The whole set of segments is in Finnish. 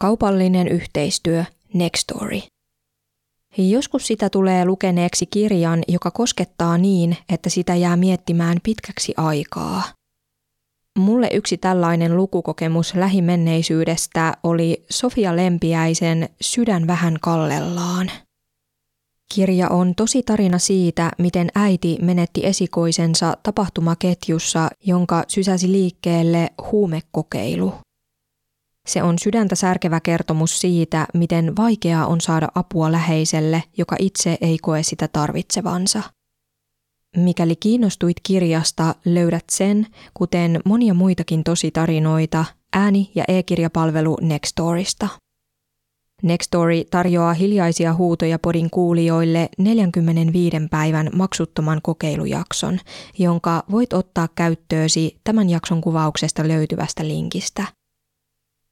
Kaupallinen yhteistyö Nextory. Joskus sitä tulee lukeneeksi kirjan, joka koskettaa niin, että sitä jää miettimään pitkäksi aikaa. Mulle yksi tällainen lukukokemus lähimenneisyydestä oli Sofia Lempiäisen Sydän vähän kallellaan. Kirja on tosi tarina siitä, miten äiti menetti esikoisensa tapahtumaketjussa, jonka sysäsi liikkeelle huumekokeilu. Se on sydäntä särkevä kertomus siitä, miten vaikeaa on saada apua läheiselle, joka itse ei koe sitä tarvitsevansa. Mikäli kiinnostuit kirjasta, löydät sen, kuten monia muitakin tositarinoita, ääni- ja e-kirjapalvelu Nextorista. Nextory tarjoaa hiljaisia huutoja podin kuulijoille 45 päivän maksuttoman kokeilujakson, jonka voit ottaa käyttöösi tämän jakson kuvauksesta löytyvästä linkistä.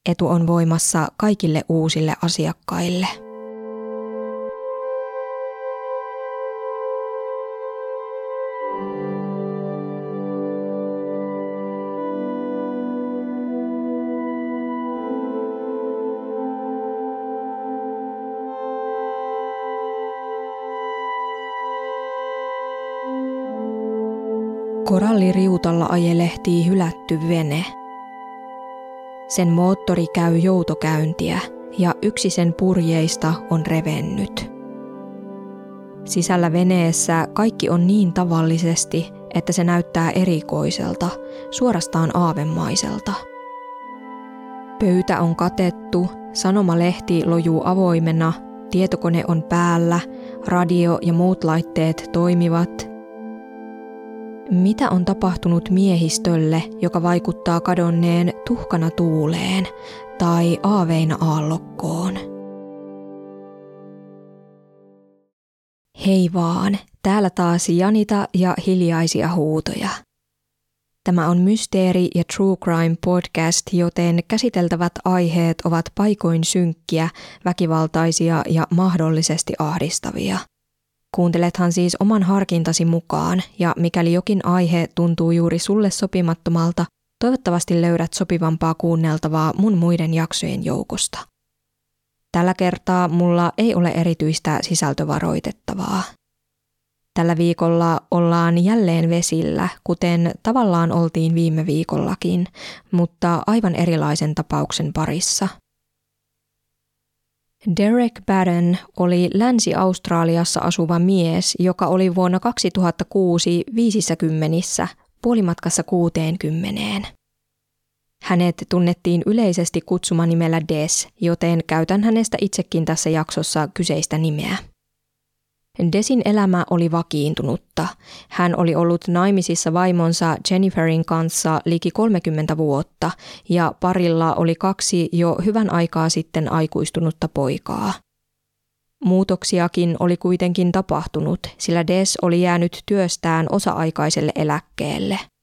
Etu on voimassa kaikille uusille asiakkaille. Koralliriutalla ajelehtii hylätty vene. Sen moottori käy joutokäyntiä ja yksi sen purjeista on revennyt. Sisällä veneessä kaikki on niin tavallisesti, että se näyttää erikoiselta, suorastaan aavemaiselta. Pöytä on katettu, sanomalehti lojuu avoimena, tietokone on päällä, radio ja muut laitteet toimivat – mitä on tapahtunut miehistölle, joka vaikuttaa kadonneen tuhkana tuuleen tai aaveina aallokkoon? Hei vaan, täällä taas Janita ja hiljaisia huutoja. Tämä on Mysteeri- ja True Crime podcast, joten käsiteltävät aiheet ovat paikoin synkkiä, väkivaltaisia ja mahdollisesti ahdistavia – Kuuntelethan siis oman harkintasi mukaan ja mikäli jokin aihe tuntuu juuri sulle sopimattomalta, toivottavasti löydät sopivampaa kuunneltavaa mun muiden jaksojen joukosta. Tällä kertaa mulla ei ole erityistä sisältövaroitettavaa. Tällä viikolla ollaan jälleen vesillä, kuten tavallaan oltiin viime viikollakin, mutta aivan erilaisen tapauksen parissa – Derek Barron oli Länsi-Australiassa asuva mies, joka oli vuonna 2006 50 puolimatkassa 60. Hänet tunnettiin yleisesti kutsumanimellä Des, joten käytän hänestä itsekin tässä jaksossa kyseistä nimeä. Desin elämä oli vakiintunutta. Hän oli ollut naimisissa vaimonsa Jenniferin kanssa liki 30 vuotta ja parilla oli kaksi jo hyvän aikaa sitten aikuistunutta poikaa. Muutoksiakin oli kuitenkin tapahtunut, sillä Des oli jäänyt työstään osa-aikaiselle eläkkeelle –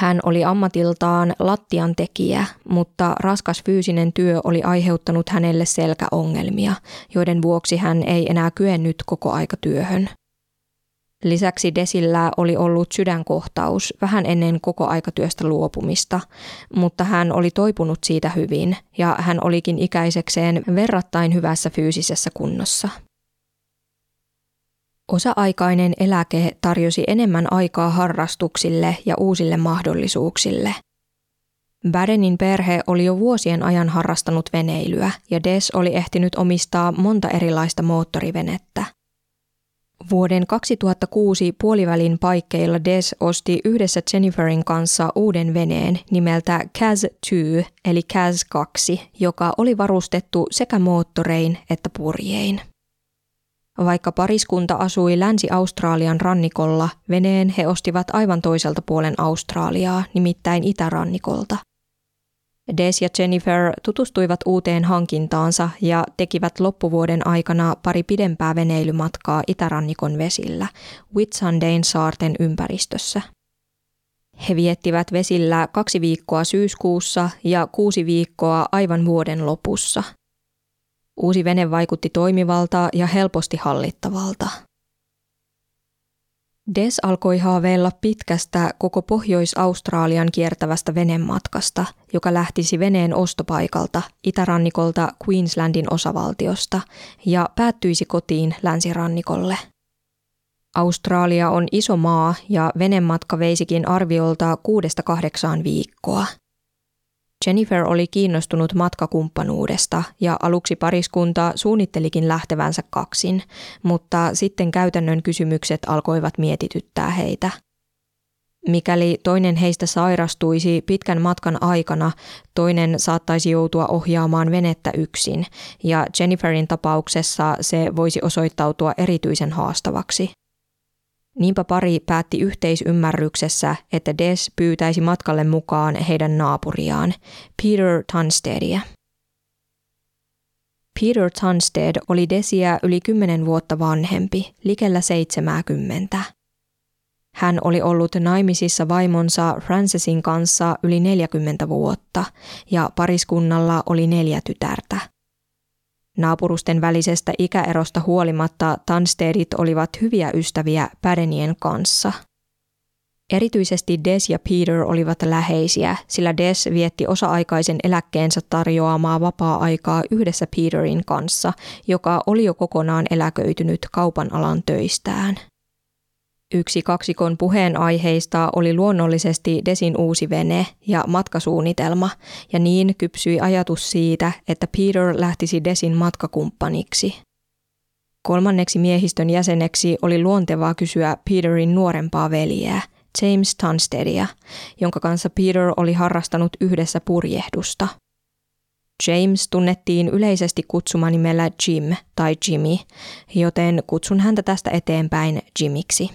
hän oli ammatiltaan lattian tekijä, mutta raskas fyysinen työ oli aiheuttanut hänelle selkäongelmia, joiden vuoksi hän ei enää kyennyt koko aika työhön. Lisäksi Desillä oli ollut sydänkohtaus vähän ennen koko aikatyöstä luopumista, mutta hän oli toipunut siitä hyvin ja hän olikin ikäisekseen verrattain hyvässä fyysisessä kunnossa. Osa-aikainen eläke tarjosi enemmän aikaa harrastuksille ja uusille mahdollisuuksille. Badenin perhe oli jo vuosien ajan harrastanut veneilyä ja Des oli ehtinyt omistaa monta erilaista moottorivenettä. Vuoden 2006 puolivälin paikkeilla Des osti yhdessä Jenniferin kanssa uuden veneen nimeltä Kaz 2 eli Kaz 2, joka oli varustettu sekä moottorein että purjein. Vaikka pariskunta asui Länsi-Australian rannikolla, veneen he ostivat aivan toiselta puolen Australiaa, nimittäin itärannikolta. Des ja Jennifer tutustuivat uuteen hankintaansa ja tekivät loppuvuoden aikana pari pidempää veneilymatkaa itärannikon vesillä, Whitsundayn saarten ympäristössä. He viettivät vesillä kaksi viikkoa syyskuussa ja kuusi viikkoa aivan vuoden lopussa – Uusi vene vaikutti toimivalta ja helposti hallittavalta. Des alkoi haaveilla pitkästä koko Pohjois-Australian kiertävästä venematkasta, joka lähtisi veneen ostopaikalta itärannikolta Queenslandin osavaltiosta ja päättyisi kotiin länsirannikolle. Australia on iso maa ja venematka veisikin arviolta kuudesta kahdeksaan viikkoa – Jennifer oli kiinnostunut matkakumppanuudesta ja aluksi pariskunta suunnittelikin lähtevänsä kaksin, mutta sitten käytännön kysymykset alkoivat mietityttää heitä. Mikäli toinen heistä sairastuisi pitkän matkan aikana, toinen saattaisi joutua ohjaamaan venettä yksin, ja Jenniferin tapauksessa se voisi osoittautua erityisen haastavaksi. Niinpä pari päätti yhteisymmärryksessä, että Des pyytäisi matkalle mukaan heidän naapuriaan, Peter Tunsteadia. Peter Tunsted oli Desiä yli kymmenen vuotta vanhempi, likellä 70. Hän oli ollut naimisissa vaimonsa Francesin kanssa yli 40 vuotta ja pariskunnalla oli neljä tytärtä – Naapurusten välisestä ikäerosta huolimatta Tanstedit olivat hyviä ystäviä Pädenien kanssa. Erityisesti Des ja Peter olivat läheisiä, sillä Des vietti osa-aikaisen eläkkeensä tarjoamaa vapaa-aikaa yhdessä Peterin kanssa, joka oli jo kokonaan eläköitynyt kaupan alan töistään. Yksi kaksikon puheenaiheista oli luonnollisesti Desin uusi vene ja matkasuunnitelma, ja niin kypsyi ajatus siitä, että Peter lähtisi Desin matkakumppaniksi. Kolmanneksi miehistön jäseneksi oli luontevaa kysyä Peterin nuorempaa veljeä, James Tunsteadia, jonka kanssa Peter oli harrastanut yhdessä purjehdusta. James tunnettiin yleisesti kutsumanimellä Jim tai Jimmy, joten kutsun häntä tästä eteenpäin Jimiksi.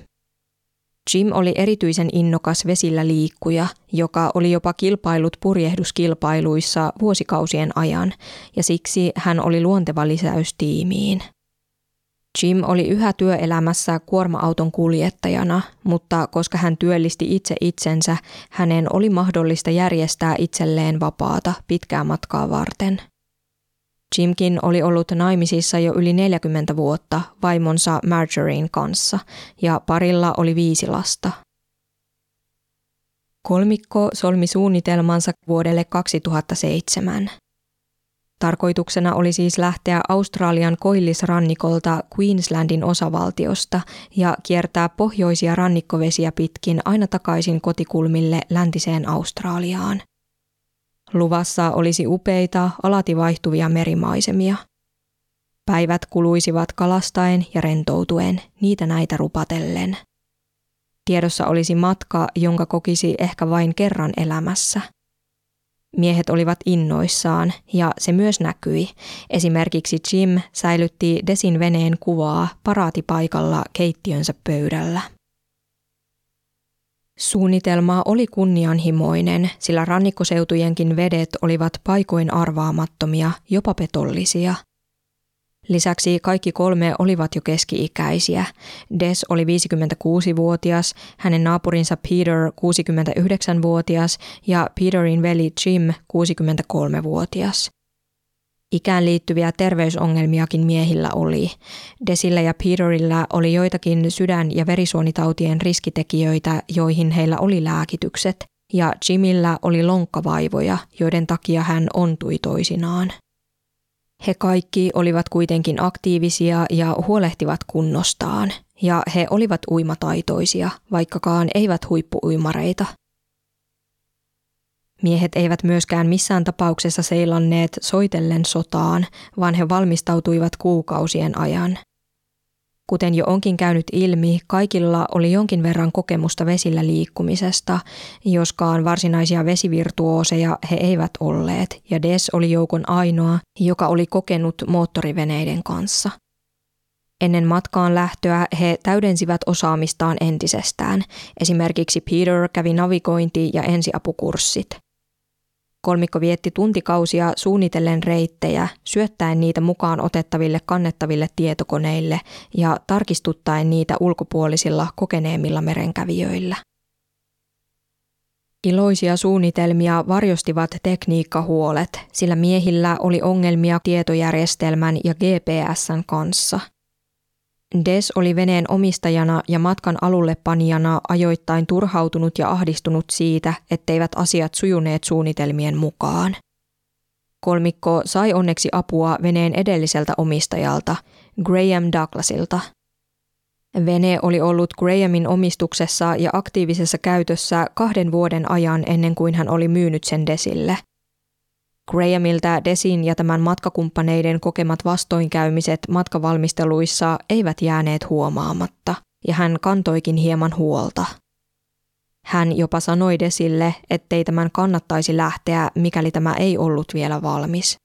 Jim oli erityisen innokas vesillä liikkuja, joka oli jopa kilpailut purjehduskilpailuissa vuosikausien ajan, ja siksi hän oli luonteva lisäys tiimiin. Jim oli yhä työelämässä kuorma-auton kuljettajana, mutta koska hän työllisti itse itsensä, hänen oli mahdollista järjestää itselleen vapaata pitkää matkaa varten – Jimkin oli ollut naimisissa jo yli 40 vuotta vaimonsa Marjorien kanssa ja parilla oli viisi lasta. Kolmikko solmi suunnitelmansa vuodelle 2007. Tarkoituksena oli siis lähteä Australian koillisrannikolta Queenslandin osavaltiosta ja kiertää pohjoisia rannikkovesiä pitkin aina takaisin kotikulmille läntiseen Australiaan – Luvassa olisi upeita, alati vaihtuvia merimaisemia. Päivät kuluisivat kalastaen ja rentoutuen, niitä näitä rupatellen. Tiedossa olisi matka, jonka kokisi ehkä vain kerran elämässä. Miehet olivat innoissaan ja se myös näkyi. Esimerkiksi Jim säilytti Desin veneen kuvaa paraatipaikalla keittiönsä pöydällä. Suunnitelma oli kunnianhimoinen, sillä rannikkoseutujenkin vedet olivat paikoin arvaamattomia, jopa petollisia. Lisäksi kaikki kolme olivat jo keski-ikäisiä. Des oli 56-vuotias, hänen naapurinsa Peter 69-vuotias ja Peterin veli Jim 63-vuotias. Ikään liittyviä terveysongelmiakin miehillä oli. Desillä ja Peterillä oli joitakin sydän- ja verisuonitautien riskitekijöitä, joihin heillä oli lääkitykset, ja Jimillä oli lonkkavaivoja, joiden takia hän ontui toisinaan. He kaikki olivat kuitenkin aktiivisia ja huolehtivat kunnostaan, ja he olivat uimataitoisia, vaikkakaan eivät huippuuimareita – Miehet eivät myöskään missään tapauksessa seilanneet soitellen sotaan, vaan he valmistautuivat kuukausien ajan. Kuten jo onkin käynyt ilmi, kaikilla oli jonkin verran kokemusta vesillä liikkumisesta, joskaan varsinaisia vesivirtuooseja he eivät olleet, ja Des oli joukon ainoa, joka oli kokenut moottoriveneiden kanssa. Ennen matkaan lähtöä he täydensivät osaamistaan entisestään. Esimerkiksi Peter kävi navigointi- ja ensiapukurssit. Kolmikko vietti tuntikausia suunnitellen reittejä, syöttäen niitä mukaan otettaville kannettaville tietokoneille ja tarkistuttaen niitä ulkopuolisilla kokeneemmilla merenkävijöillä. Iloisia suunnitelmia varjostivat tekniikkahuolet, sillä miehillä oli ongelmia tietojärjestelmän ja GPSn kanssa – Des oli veneen omistajana ja matkan alulle panijana ajoittain turhautunut ja ahdistunut siitä, etteivät asiat sujuneet suunnitelmien mukaan. Kolmikko sai onneksi apua veneen edelliseltä omistajalta, Graham Douglasilta. Vene oli ollut Grahamin omistuksessa ja aktiivisessa käytössä kahden vuoden ajan ennen kuin hän oli myynyt sen Desille – Grahamilta Desin ja tämän matkakumppaneiden kokemat vastoinkäymiset matkavalmisteluissa eivät jääneet huomaamatta, ja hän kantoikin hieman huolta. Hän jopa sanoi Desille, ettei tämän kannattaisi lähteä, mikäli tämä ei ollut vielä valmis.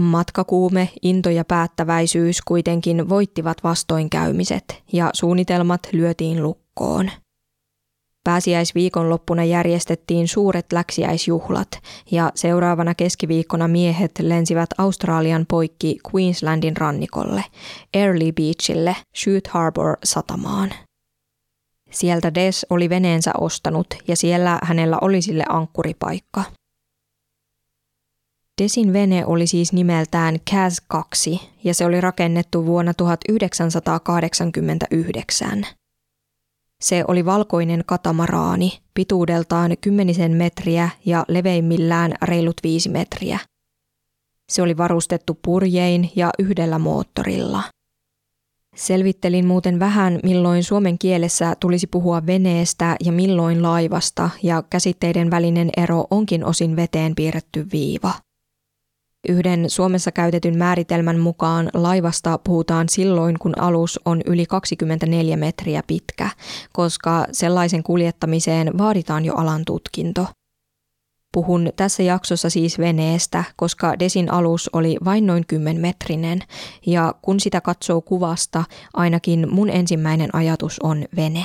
Matkakuume, into ja päättäväisyys kuitenkin voittivat vastoinkäymiset ja suunnitelmat lyötiin lukkoon – Pääsiäisviikonloppuna järjestettiin suuret läksiäisjuhlat ja seuraavana keskiviikkona miehet lensivät Australian poikki Queenslandin rannikolle, Early Beachille, Shoot Harbour satamaan. Sieltä Des oli veneensä ostanut ja siellä hänellä oli sille ankkuripaikka. Desin vene oli siis nimeltään Cas 2 ja se oli rakennettu vuonna 1989. Se oli valkoinen katamaraani, pituudeltaan kymmenisen metriä ja leveimmillään reilut viisi metriä. Se oli varustettu purjein ja yhdellä moottorilla. Selvittelin muuten vähän, milloin suomen kielessä tulisi puhua veneestä ja milloin laivasta, ja käsitteiden välinen ero onkin osin veteen piirretty viiva. Yhden Suomessa käytetyn määritelmän mukaan laivasta puhutaan silloin, kun alus on yli 24 metriä pitkä, koska sellaisen kuljettamiseen vaaditaan jo alan tutkinto. Puhun tässä jaksossa siis veneestä, koska Desin alus oli vain noin 10 metrinen, ja kun sitä katsoo kuvasta, ainakin mun ensimmäinen ajatus on vene.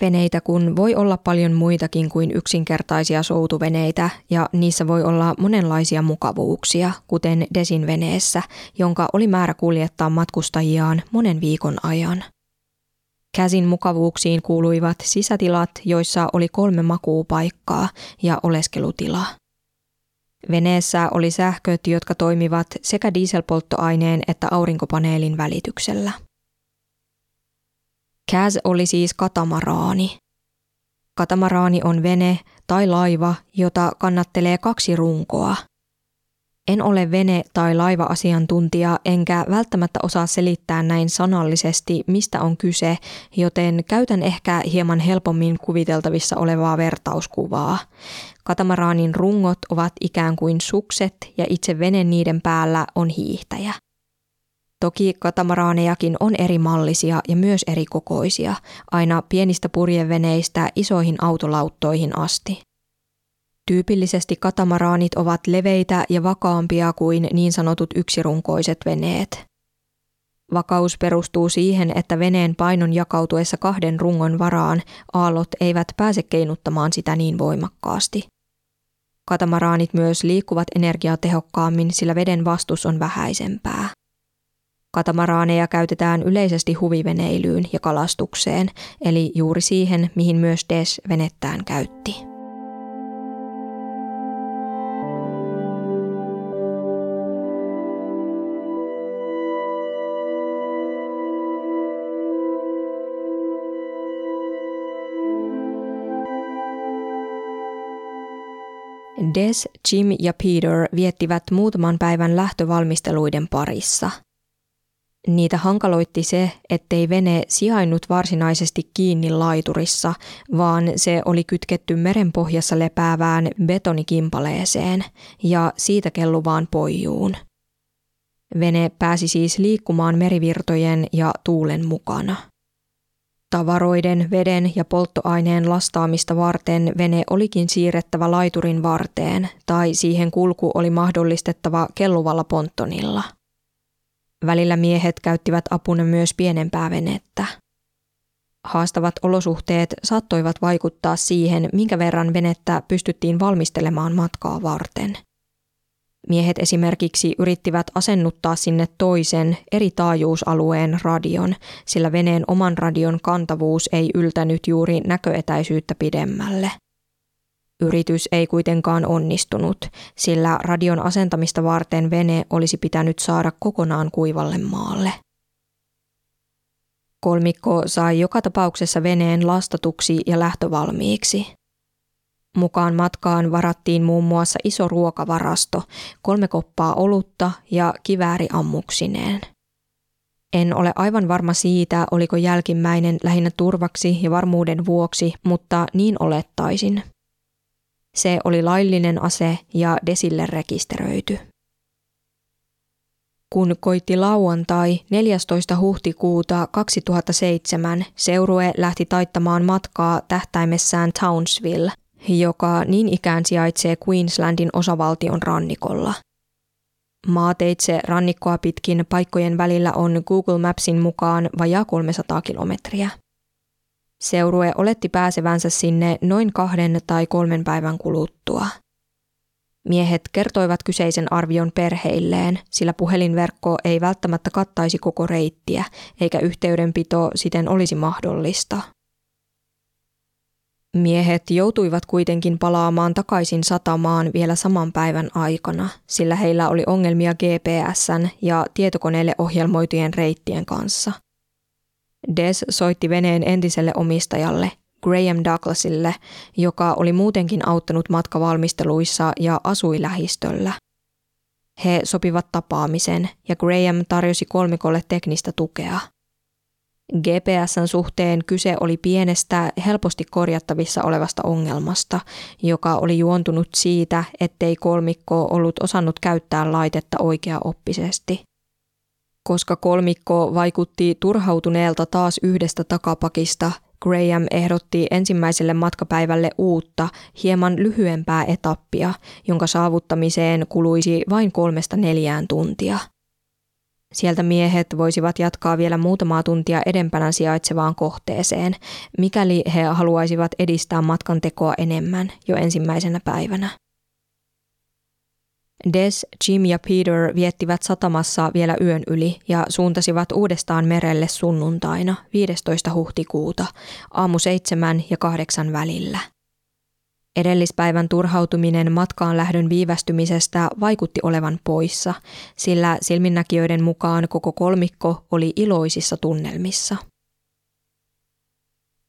Veneitä kun voi olla paljon muitakin kuin yksinkertaisia soutuveneitä ja niissä voi olla monenlaisia mukavuuksia, kuten Desin veneessä, jonka oli määrä kuljettaa matkustajiaan monen viikon ajan. Käsin mukavuuksiin kuuluivat sisätilat, joissa oli kolme makuupaikkaa ja oleskelutila. Veneessä oli sähköt, jotka toimivat sekä dieselpolttoaineen että aurinkopaneelin välityksellä. Kaz oli siis katamaraani. Katamaraani on vene tai laiva, jota kannattelee kaksi runkoa. En ole vene- tai laiva-asiantuntija, enkä välttämättä osaa selittää näin sanallisesti, mistä on kyse, joten käytän ehkä hieman helpommin kuviteltavissa olevaa vertauskuvaa. Katamaraanin rungot ovat ikään kuin sukset ja itse vene niiden päällä on hiihtäjä. Toki katamaraanejakin on eri mallisia ja myös eri kokoisia, aina pienistä purjeveneistä isoihin autolauttoihin asti. Tyypillisesti katamaraanit ovat leveitä ja vakaampia kuin niin sanotut yksirunkoiset veneet. Vakaus perustuu siihen, että veneen painon jakautuessa kahden rungon varaan aallot eivät pääse keinuttamaan sitä niin voimakkaasti. Katamaraanit myös liikkuvat energiatehokkaammin, sillä veden vastus on vähäisempää. Katamaraaneja käytetään yleisesti huviveneilyyn ja kalastukseen, eli juuri siihen, mihin myös Des venettään käytti. Des, Jim ja Peter viettivät muutaman päivän lähtövalmisteluiden parissa – Niitä hankaloitti se, ettei vene sijainnut varsinaisesti kiinni laiturissa, vaan se oli kytketty merenpohjassa lepäävään betonikimpaleeseen ja siitä kelluvaan poijuun. Vene pääsi siis liikkumaan merivirtojen ja tuulen mukana. Tavaroiden, veden ja polttoaineen lastaamista varten vene olikin siirrettävä laiturin varteen tai siihen kulku oli mahdollistettava kelluvalla ponttonilla – Välillä miehet käyttivät apuna myös pienempää venettä. Haastavat olosuhteet saattoivat vaikuttaa siihen, minkä verran venettä pystyttiin valmistelemaan matkaa varten. Miehet esimerkiksi yrittivät asennuttaa sinne toisen eri taajuusalueen radion, sillä veneen oman radion kantavuus ei yltänyt juuri näköetäisyyttä pidemmälle – Yritys ei kuitenkaan onnistunut, sillä radion asentamista varten vene olisi pitänyt saada kokonaan kuivalle maalle. Kolmikko sai joka tapauksessa veneen lastatuksi ja lähtövalmiiksi. Mukaan matkaan varattiin muun muassa iso ruokavarasto, kolme koppaa olutta ja kivääri ammuksineen. En ole aivan varma siitä, oliko jälkimmäinen lähinnä turvaksi ja varmuuden vuoksi, mutta niin olettaisin. Se oli laillinen ase ja Desille rekisteröity. Kun koitti lauantai 14. huhtikuuta 2007, seurue lähti taittamaan matkaa tähtäimessään Townsville, joka niin ikään sijaitsee Queenslandin osavaltion rannikolla. Maateitse rannikkoa pitkin paikkojen välillä on Google Mapsin mukaan vajaa 300 kilometriä. Seurue oletti pääsevänsä sinne noin kahden tai kolmen päivän kuluttua. Miehet kertoivat kyseisen arvion perheilleen, sillä puhelinverkko ei välttämättä kattaisi koko reittiä, eikä yhteydenpito siten olisi mahdollista. Miehet joutuivat kuitenkin palaamaan takaisin satamaan vielä saman päivän aikana, sillä heillä oli ongelmia GPSn ja tietokoneelle ohjelmoitujen reittien kanssa. Des soitti veneen entiselle omistajalle, Graham Douglasille, joka oli muutenkin auttanut matkavalmisteluissa ja asui lähistöllä. He sopivat tapaamisen ja Graham tarjosi kolmikolle teknistä tukea – GPSn suhteen kyse oli pienestä, helposti korjattavissa olevasta ongelmasta, joka oli juontunut siitä, ettei kolmikko ollut osannut käyttää laitetta oikeaoppisesti. Koska kolmikko vaikutti turhautuneelta taas yhdestä takapakista, Graham ehdotti ensimmäiselle matkapäivälle uutta, hieman lyhyempää etappia, jonka saavuttamiseen kuluisi vain kolmesta neljään tuntia – Sieltä miehet voisivat jatkaa vielä muutamaa tuntia edempänä sijaitsevaan kohteeseen, mikäli he haluaisivat edistää matkan tekoa enemmän jo ensimmäisenä päivänä. Des, Jim ja Peter viettivät satamassa vielä yön yli ja suuntasivat uudestaan merelle sunnuntaina 15. huhtikuuta aamu seitsemän ja kahdeksan välillä – Edellispäivän turhautuminen matkaan lähdön viivästymisestä vaikutti olevan poissa, sillä silminnäkijöiden mukaan koko kolmikko oli iloisissa tunnelmissa.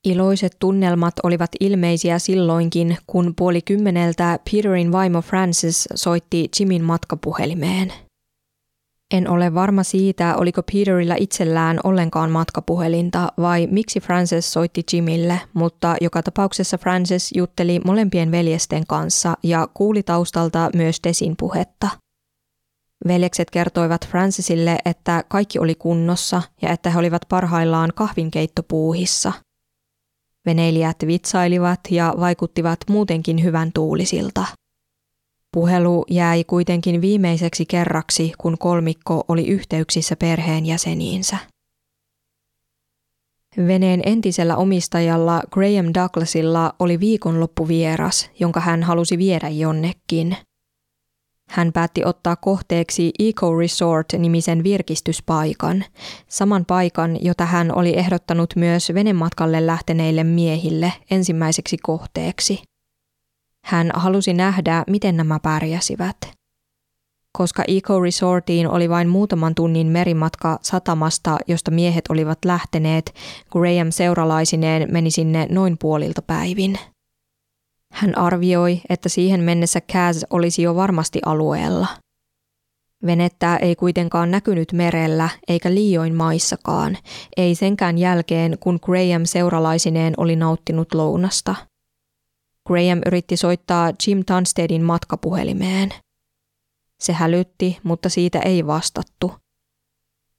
Iloiset tunnelmat olivat ilmeisiä silloinkin, kun puoli kymmeneltä Peterin vaimo Francis soitti Jimin matkapuhelimeen – en ole varma siitä, oliko Peterillä itsellään ollenkaan matkapuhelinta vai miksi Frances soitti Jimille, mutta joka tapauksessa Frances jutteli molempien veljesten kanssa ja kuuli taustalta myös Desin puhetta. Veljekset kertoivat Francesille, että kaikki oli kunnossa ja että he olivat parhaillaan kahvinkeittopuuhissa. Veneilijät vitsailivat ja vaikuttivat muutenkin hyvän tuulisilta – Puhelu jäi kuitenkin viimeiseksi kerraksi, kun kolmikko oli yhteyksissä perheenjäseniinsä. Veneen entisellä omistajalla Graham Douglasilla oli viikonloppuvieras, jonka hän halusi viedä jonnekin. Hän päätti ottaa kohteeksi Eco Resort-nimisen virkistyspaikan, saman paikan, jota hän oli ehdottanut myös venematkalle lähteneille miehille ensimmäiseksi kohteeksi – hän halusi nähdä, miten nämä pärjäsivät. Koska Eco Resortiin oli vain muutaman tunnin merimatka satamasta, josta miehet olivat lähteneet, Graham seuralaisineen meni sinne noin puolilta päivin. Hän arvioi, että siihen mennessä Kaz olisi jo varmasti alueella. Venettä ei kuitenkaan näkynyt merellä eikä liioin maissakaan, ei senkään jälkeen kun Graham seuralaisineen oli nauttinut lounasta – Graham yritti soittaa Jim Tunstedin matkapuhelimeen. Se hälytti, mutta siitä ei vastattu.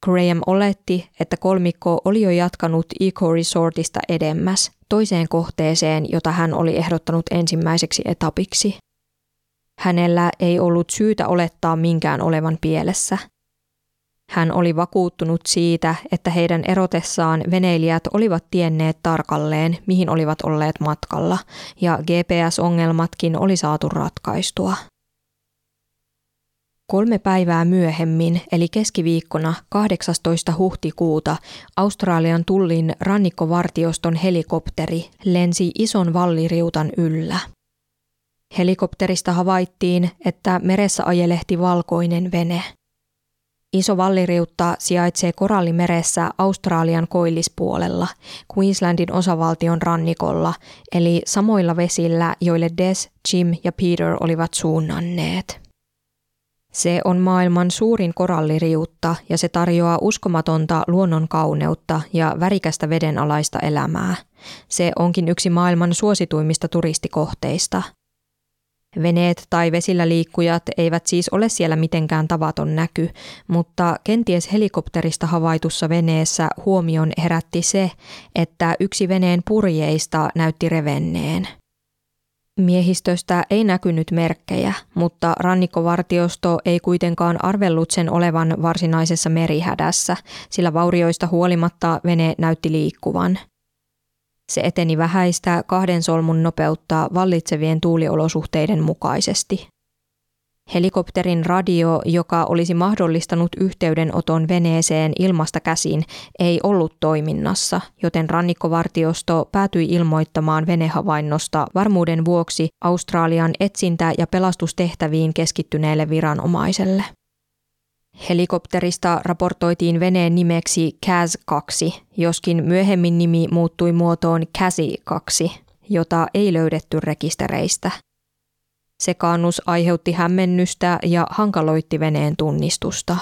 Graham oletti, että kolmikko oli jo jatkanut Eco Resortista edemmäs toiseen kohteeseen, jota hän oli ehdottanut ensimmäiseksi etapiksi. Hänellä ei ollut syytä olettaa minkään olevan pielessä – hän oli vakuuttunut siitä, että heidän erotessaan veneilijät olivat tienneet tarkalleen, mihin olivat olleet matkalla, ja GPS-ongelmatkin oli saatu ratkaistua. Kolme päivää myöhemmin, eli keskiviikkona 18. huhtikuuta, Australian tullin rannikkovartioston helikopteri lensi ison valliriutan yllä. Helikopterista havaittiin, että meressä ajelehti valkoinen vene – Iso valliriutta sijaitsee korallimeressä Australian koillispuolella, Queenslandin osavaltion rannikolla, eli samoilla vesillä, joille Des, Jim ja Peter olivat suunnanneet. Se on maailman suurin koralliriutta ja se tarjoaa uskomatonta luonnon kauneutta ja värikästä vedenalaista elämää. Se onkin yksi maailman suosituimmista turistikohteista – Veneet tai vesillä liikkujat eivät siis ole siellä mitenkään tavaton näky, mutta kenties helikopterista havaitussa veneessä huomion herätti se, että yksi veneen purjeista näytti revenneen. Miehistöstä ei näkynyt merkkejä, mutta rannikkovartiosto ei kuitenkaan arvellut sen olevan varsinaisessa merihädässä, sillä vaurioista huolimatta vene näytti liikkuvan – se eteni vähäistä kahden solmun nopeutta vallitsevien tuuliolosuhteiden mukaisesti. Helikopterin radio, joka olisi mahdollistanut yhteydenoton veneeseen ilmasta käsin, ei ollut toiminnassa, joten rannikkovartiosto päätyi ilmoittamaan venehavainnosta varmuuden vuoksi Australian etsintä- ja pelastustehtäviin keskittyneelle viranomaiselle. Helikopterista raportoitiin veneen nimeksi Cas 2, joskin myöhemmin nimi muuttui muotoon Casi 2, jota ei löydetty rekistereistä. Sekaannus aiheutti hämmennystä ja hankaloitti veneen tunnistusta.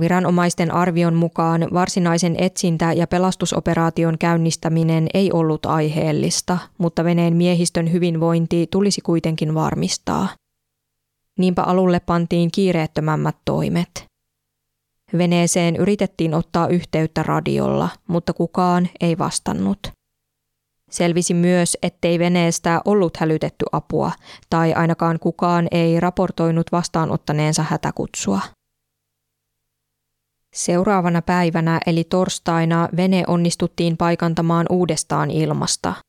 Viranomaisten arvion mukaan varsinaisen etsintä- ja pelastusoperaation käynnistäminen ei ollut aiheellista, mutta veneen miehistön hyvinvointi tulisi kuitenkin varmistaa – Niinpä alulle pantiin kiireettömämmät toimet. Veneeseen yritettiin ottaa yhteyttä radiolla, mutta kukaan ei vastannut. Selvisi myös, ettei veneestä ollut hälytetty apua, tai ainakaan kukaan ei raportoinut vastaanottaneensa hätäkutsua. Seuraavana päivänä eli torstaina vene onnistuttiin paikantamaan uudestaan ilmasta –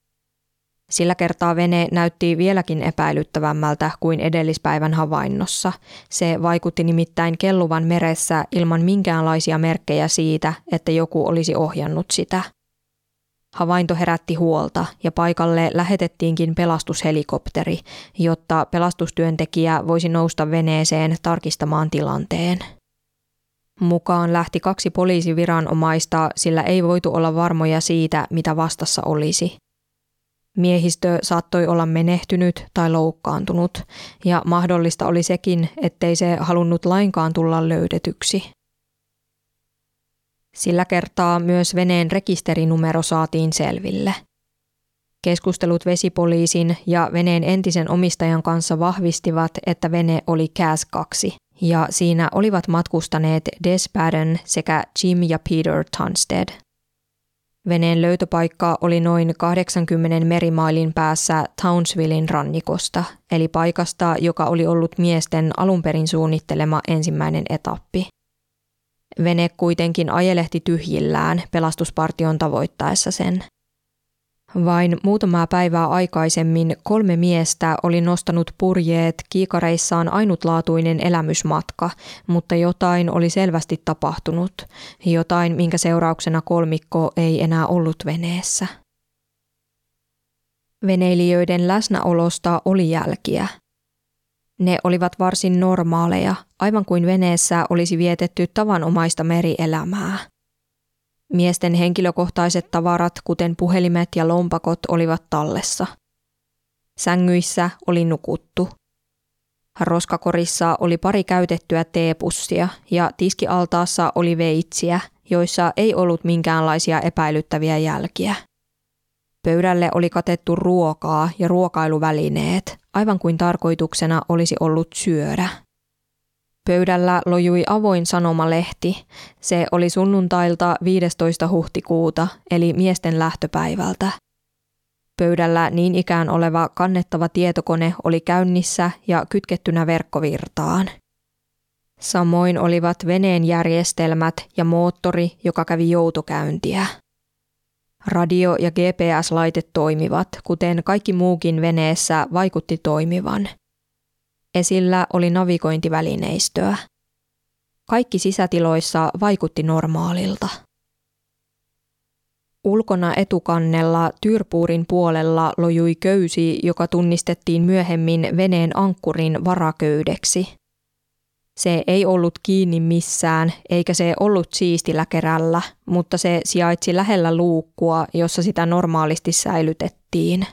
sillä kertaa vene näytti vieläkin epäilyttävämmältä kuin edellispäivän havainnossa. Se vaikutti nimittäin kelluvan meressä ilman minkäänlaisia merkkejä siitä, että joku olisi ohjannut sitä. Havainto herätti huolta ja paikalle lähetettiinkin pelastushelikopteri, jotta pelastustyöntekijä voisi nousta veneeseen tarkistamaan tilanteen. Mukaan lähti kaksi poliisiviranomaista, sillä ei voitu olla varmoja siitä, mitä vastassa olisi. Miehistö saattoi olla menehtynyt tai loukkaantunut, ja mahdollista oli sekin, ettei se halunnut lainkaan tulla löydetyksi. Sillä kertaa myös veneen rekisterinumero saatiin selville. Keskustelut vesipoliisin ja veneen entisen omistajan kanssa vahvistivat, että vene oli Cas 2 ja siinä olivat matkustaneet Des Baden sekä Jim ja Peter Tunstead – Veneen löytöpaikka oli noin 80 merimailin päässä Townsvillein rannikosta, eli paikasta, joka oli ollut miesten alunperin suunnittelema ensimmäinen etappi. Vene kuitenkin ajelehti tyhjillään pelastuspartion tavoittaessa sen. Vain muutamaa päivää aikaisemmin kolme miestä oli nostanut purjeet kiikareissaan ainutlaatuinen elämysmatka, mutta jotain oli selvästi tapahtunut, jotain minkä seurauksena kolmikko ei enää ollut veneessä. Veneilijöiden läsnäolosta oli jälkiä. Ne olivat varsin normaaleja, aivan kuin veneessä olisi vietetty tavanomaista merielämää – Miesten henkilökohtaiset tavarat, kuten puhelimet ja lompakot, olivat tallessa. Sängyissä oli nukuttu. Roskakorissa oli pari käytettyä teepussia ja tiskialtaassa oli veitsiä, joissa ei ollut minkäänlaisia epäilyttäviä jälkiä. Pöydälle oli katettu ruokaa ja ruokailuvälineet, aivan kuin tarkoituksena olisi ollut syödä. Pöydällä lojui avoin sanomalehti. Se oli sunnuntailta 15. huhtikuuta, eli miesten lähtöpäivältä. Pöydällä niin ikään oleva kannettava tietokone oli käynnissä ja kytkettynä verkkovirtaan. Samoin olivat veneen järjestelmät ja moottori, joka kävi joutokäyntiä. Radio- ja GPS-laite toimivat, kuten kaikki muukin veneessä vaikutti toimivan – Esillä oli navigointivälineistöä. Kaikki sisätiloissa vaikutti normaalilta. Ulkona etukannella Tyrpuurin puolella lojui köysi, joka tunnistettiin myöhemmin veneen ankkurin varaköydeksi. Se ei ollut kiinni missään, eikä se ollut siistillä kerällä, mutta se sijaitsi lähellä luukkua, jossa sitä normaalisti säilytettiin.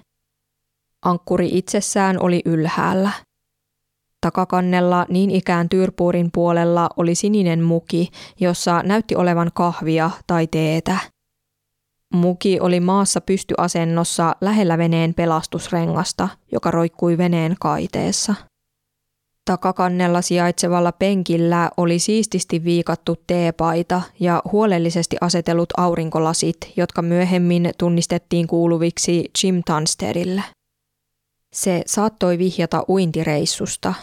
Ankkuri itsessään oli ylhäällä. Takakannella niin ikään Tyrpuurin puolella oli sininen muki, jossa näytti olevan kahvia tai teetä. Muki oli maassa pystyasennossa lähellä veneen pelastusrengasta, joka roikkui veneen kaiteessa. Takakannella sijaitsevalla penkillä oli siististi viikattu teepaita ja huolellisesti asetellut aurinkolasit, jotka myöhemmin tunnistettiin kuuluviksi Jim Tunstedille. Se saattoi vihjata uintireissusta.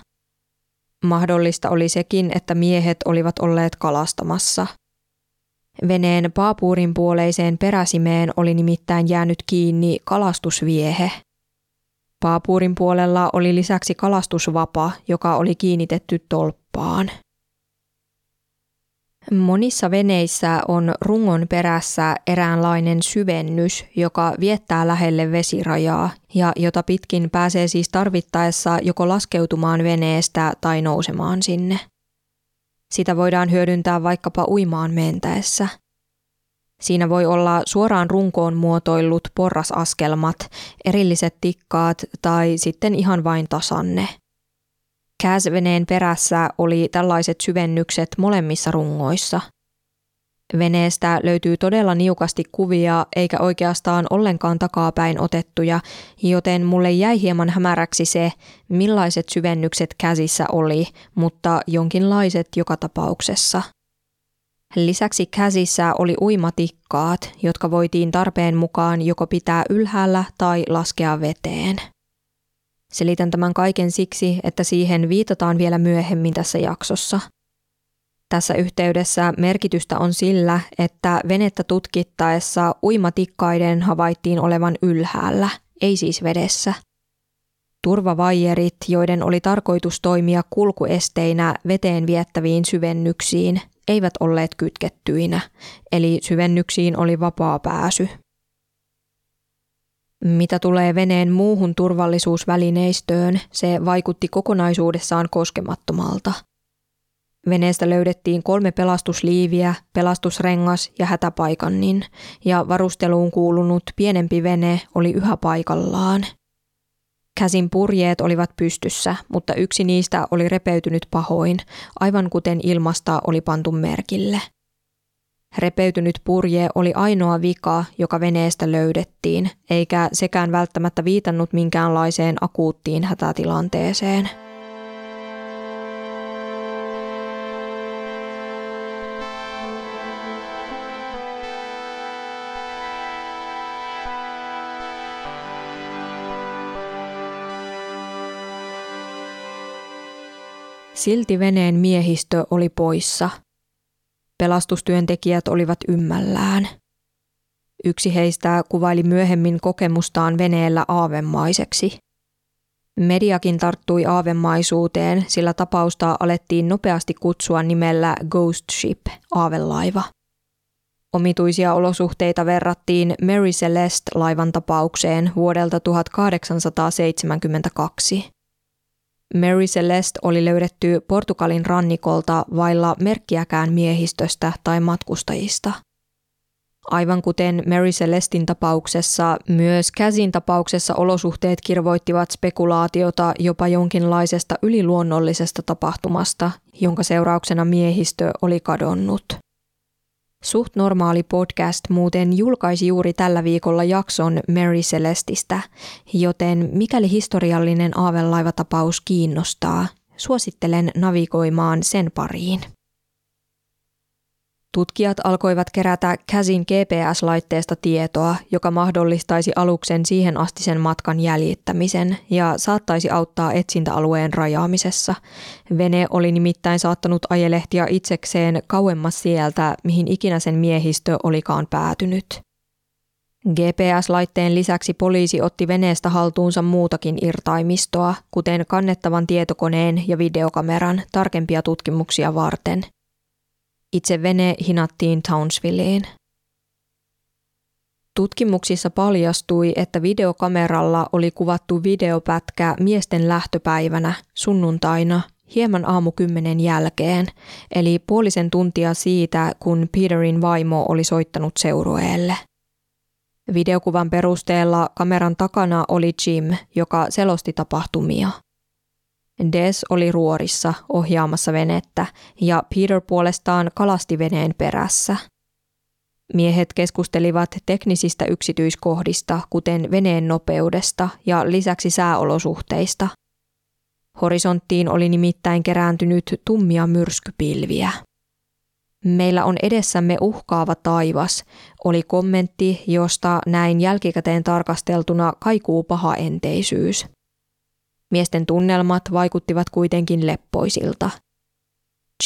Mahdollista oli sekin, että miehet olivat olleet kalastamassa. Veneen paapuurin puoleiseen peräsimeen oli nimittäin jäänyt kiinni kalastusviehe – Paapuurin puolella oli lisäksi kalastusvapa, joka oli kiinnitetty tolppaan. Monissa veneissä on rungon perässä eräänlainen syvennys, joka viettää lähelle vesirajaa ja jota pitkin pääsee siis tarvittaessa joko laskeutumaan veneestä tai nousemaan sinne. Sitä voidaan hyödyntää vaikkapa uimaan mentäessä – Siinä voi olla suoraan runkoon muotoillut porrasaskelmat, erilliset tikkaat tai sitten ihan vain tasanne. Kääsveneen perässä oli tällaiset syvennykset molemmissa rungoissa. Veneestä löytyy todella niukasti kuvia eikä oikeastaan ollenkaan takapäin otettuja, joten mulle jäi hieman hämäräksi se, millaiset syvennykset käsissä oli, mutta jonkinlaiset joka tapauksessa – Lisäksi käsissä oli uimatikkaat, jotka voitiin tarpeen mukaan joko pitää ylhäällä tai laskea veteen. Selitän tämän kaiken siksi, että siihen viitataan vielä myöhemmin tässä jaksossa. Tässä yhteydessä merkitystä on sillä, että venettä tutkittaessa uimatikkaiden havaittiin olevan ylhäällä, ei siis vedessä. Turvavaijerit, joiden oli tarkoitus toimia kulkuesteinä veteen viettäviin syvennyksiin, eivät olleet kytkettyinä, eli syvennyksiin oli vapaa pääsy. Mitä tulee veneen muuhun turvallisuusvälineistöön, se vaikutti kokonaisuudessaan koskemattomalta. Veneestä löydettiin kolme pelastusliiviä, pelastusrengas ja hätäpaikannin, ja varusteluun kuulunut pienempi vene oli yhä paikallaan – Käsin purjeet olivat pystyssä, mutta yksi niistä oli repeytynyt pahoin, aivan kuten ilmasta oli pantu merkille. Repeytynyt purje oli ainoa vika, joka veneestä löydettiin, eikä sekään välttämättä viitannut minkäänlaiseen akuuttiin hätätilanteeseen. Silti veneen miehistö oli poissa. Pelastustyöntekijät olivat ymmällään. Yksi heistä kuvaili myöhemmin kokemustaan veneellä aavemaiseksi. Mediakin tarttui aavemaisuuteen, sillä tapausta alettiin nopeasti kutsua nimellä Ghost Ship, aavelaiva. Omituisia olosuhteita verrattiin Mary Celeste-laivan tapaukseen vuodelta 1872. Mary Celeste oli löydetty Portugalin rannikolta vailla merkkiäkään miehistöstä tai matkustajista. Aivan kuten Mary Celestin tapauksessa, myös Käsin tapauksessa olosuhteet kirvoittivat spekulaatiota jopa jonkinlaisesta yliluonnollisesta tapahtumasta, jonka seurauksena miehistö oli kadonnut. Suht normaali podcast muuten julkaisi juuri tällä viikolla jakson Mary Celestistä, joten mikäli historiallinen aavelaiva-tapaus kiinnostaa, suosittelen navigoimaan sen pariin. Tutkijat alkoivat kerätä käsin GPS-laitteesta tietoa, joka mahdollistaisi aluksen siihen astisen matkan jäljittämisen ja saattaisi auttaa etsintäalueen rajaamisessa. Vene oli nimittäin saattanut ajelehtia itsekseen kauemmas sieltä, mihin ikinä sen miehistö olikaan päätynyt. GPS-laitteen lisäksi poliisi otti veneestä haltuunsa muutakin irtaimistoa, kuten kannettavan tietokoneen ja videokameran tarkempia tutkimuksia varten – itse vene hinattiin Townsvilleen. Tutkimuksissa paljastui, että videokameralla oli kuvattu videopätkä miesten lähtöpäivänä, sunnuntaina, hieman aamukymmenen jälkeen, eli puolisen tuntia siitä, kun Peterin vaimo oli soittanut seurueelle. Videokuvan perusteella kameran takana oli Jim, joka selosti tapahtumia. Des oli ruorissa ohjaamassa venettä ja Peter puolestaan kalasti veneen perässä – Miehet keskustelivat teknisistä yksityiskohdista, kuten veneen nopeudesta ja lisäksi sääolosuhteista. Horisonttiin oli nimittäin kerääntynyt tummia myrskypilviä. Meillä on edessämme uhkaava taivas, oli kommentti, josta näin jälkikäteen tarkasteltuna kaikuu paha enteisyys. Miesten tunnelmat vaikuttivat kuitenkin leppoisilta –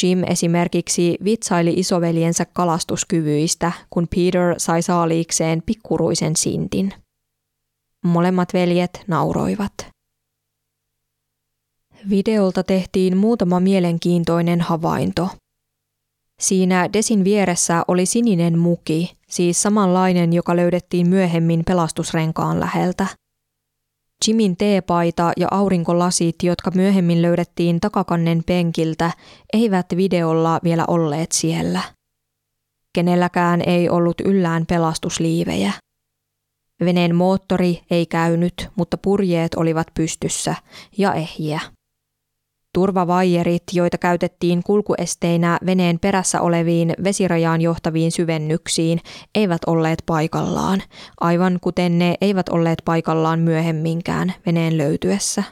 Jim esimerkiksi vitsaili isoveljensä kalastuskyvyistä, kun Peter sai saaliikseen pikkuruisen sintin. Molemmat veljet nauroivat. Videolta tehtiin muutama mielenkiintoinen havainto. Siinä Desin vieressä oli sininen muki, siis samanlainen, joka löydettiin myöhemmin pelastusrenkaan läheltä – Jimin teepaita ja aurinkolasit, jotka myöhemmin löydettiin takakannen penkiltä, eivät videolla vielä olleet siellä. Kenelläkään ei ollut yllään pelastusliivejä. Veneen moottori ei käynyt, mutta purjeet olivat pystyssä ja ehjiä. Turvavaijerit, joita käytettiin kulkuesteinä veneen perässä oleviin vesirajaan johtaviin syvennyksiin, eivät olleet paikallaan, aivan kuten ne eivät olleet paikallaan myöhemminkään veneen löytyessä.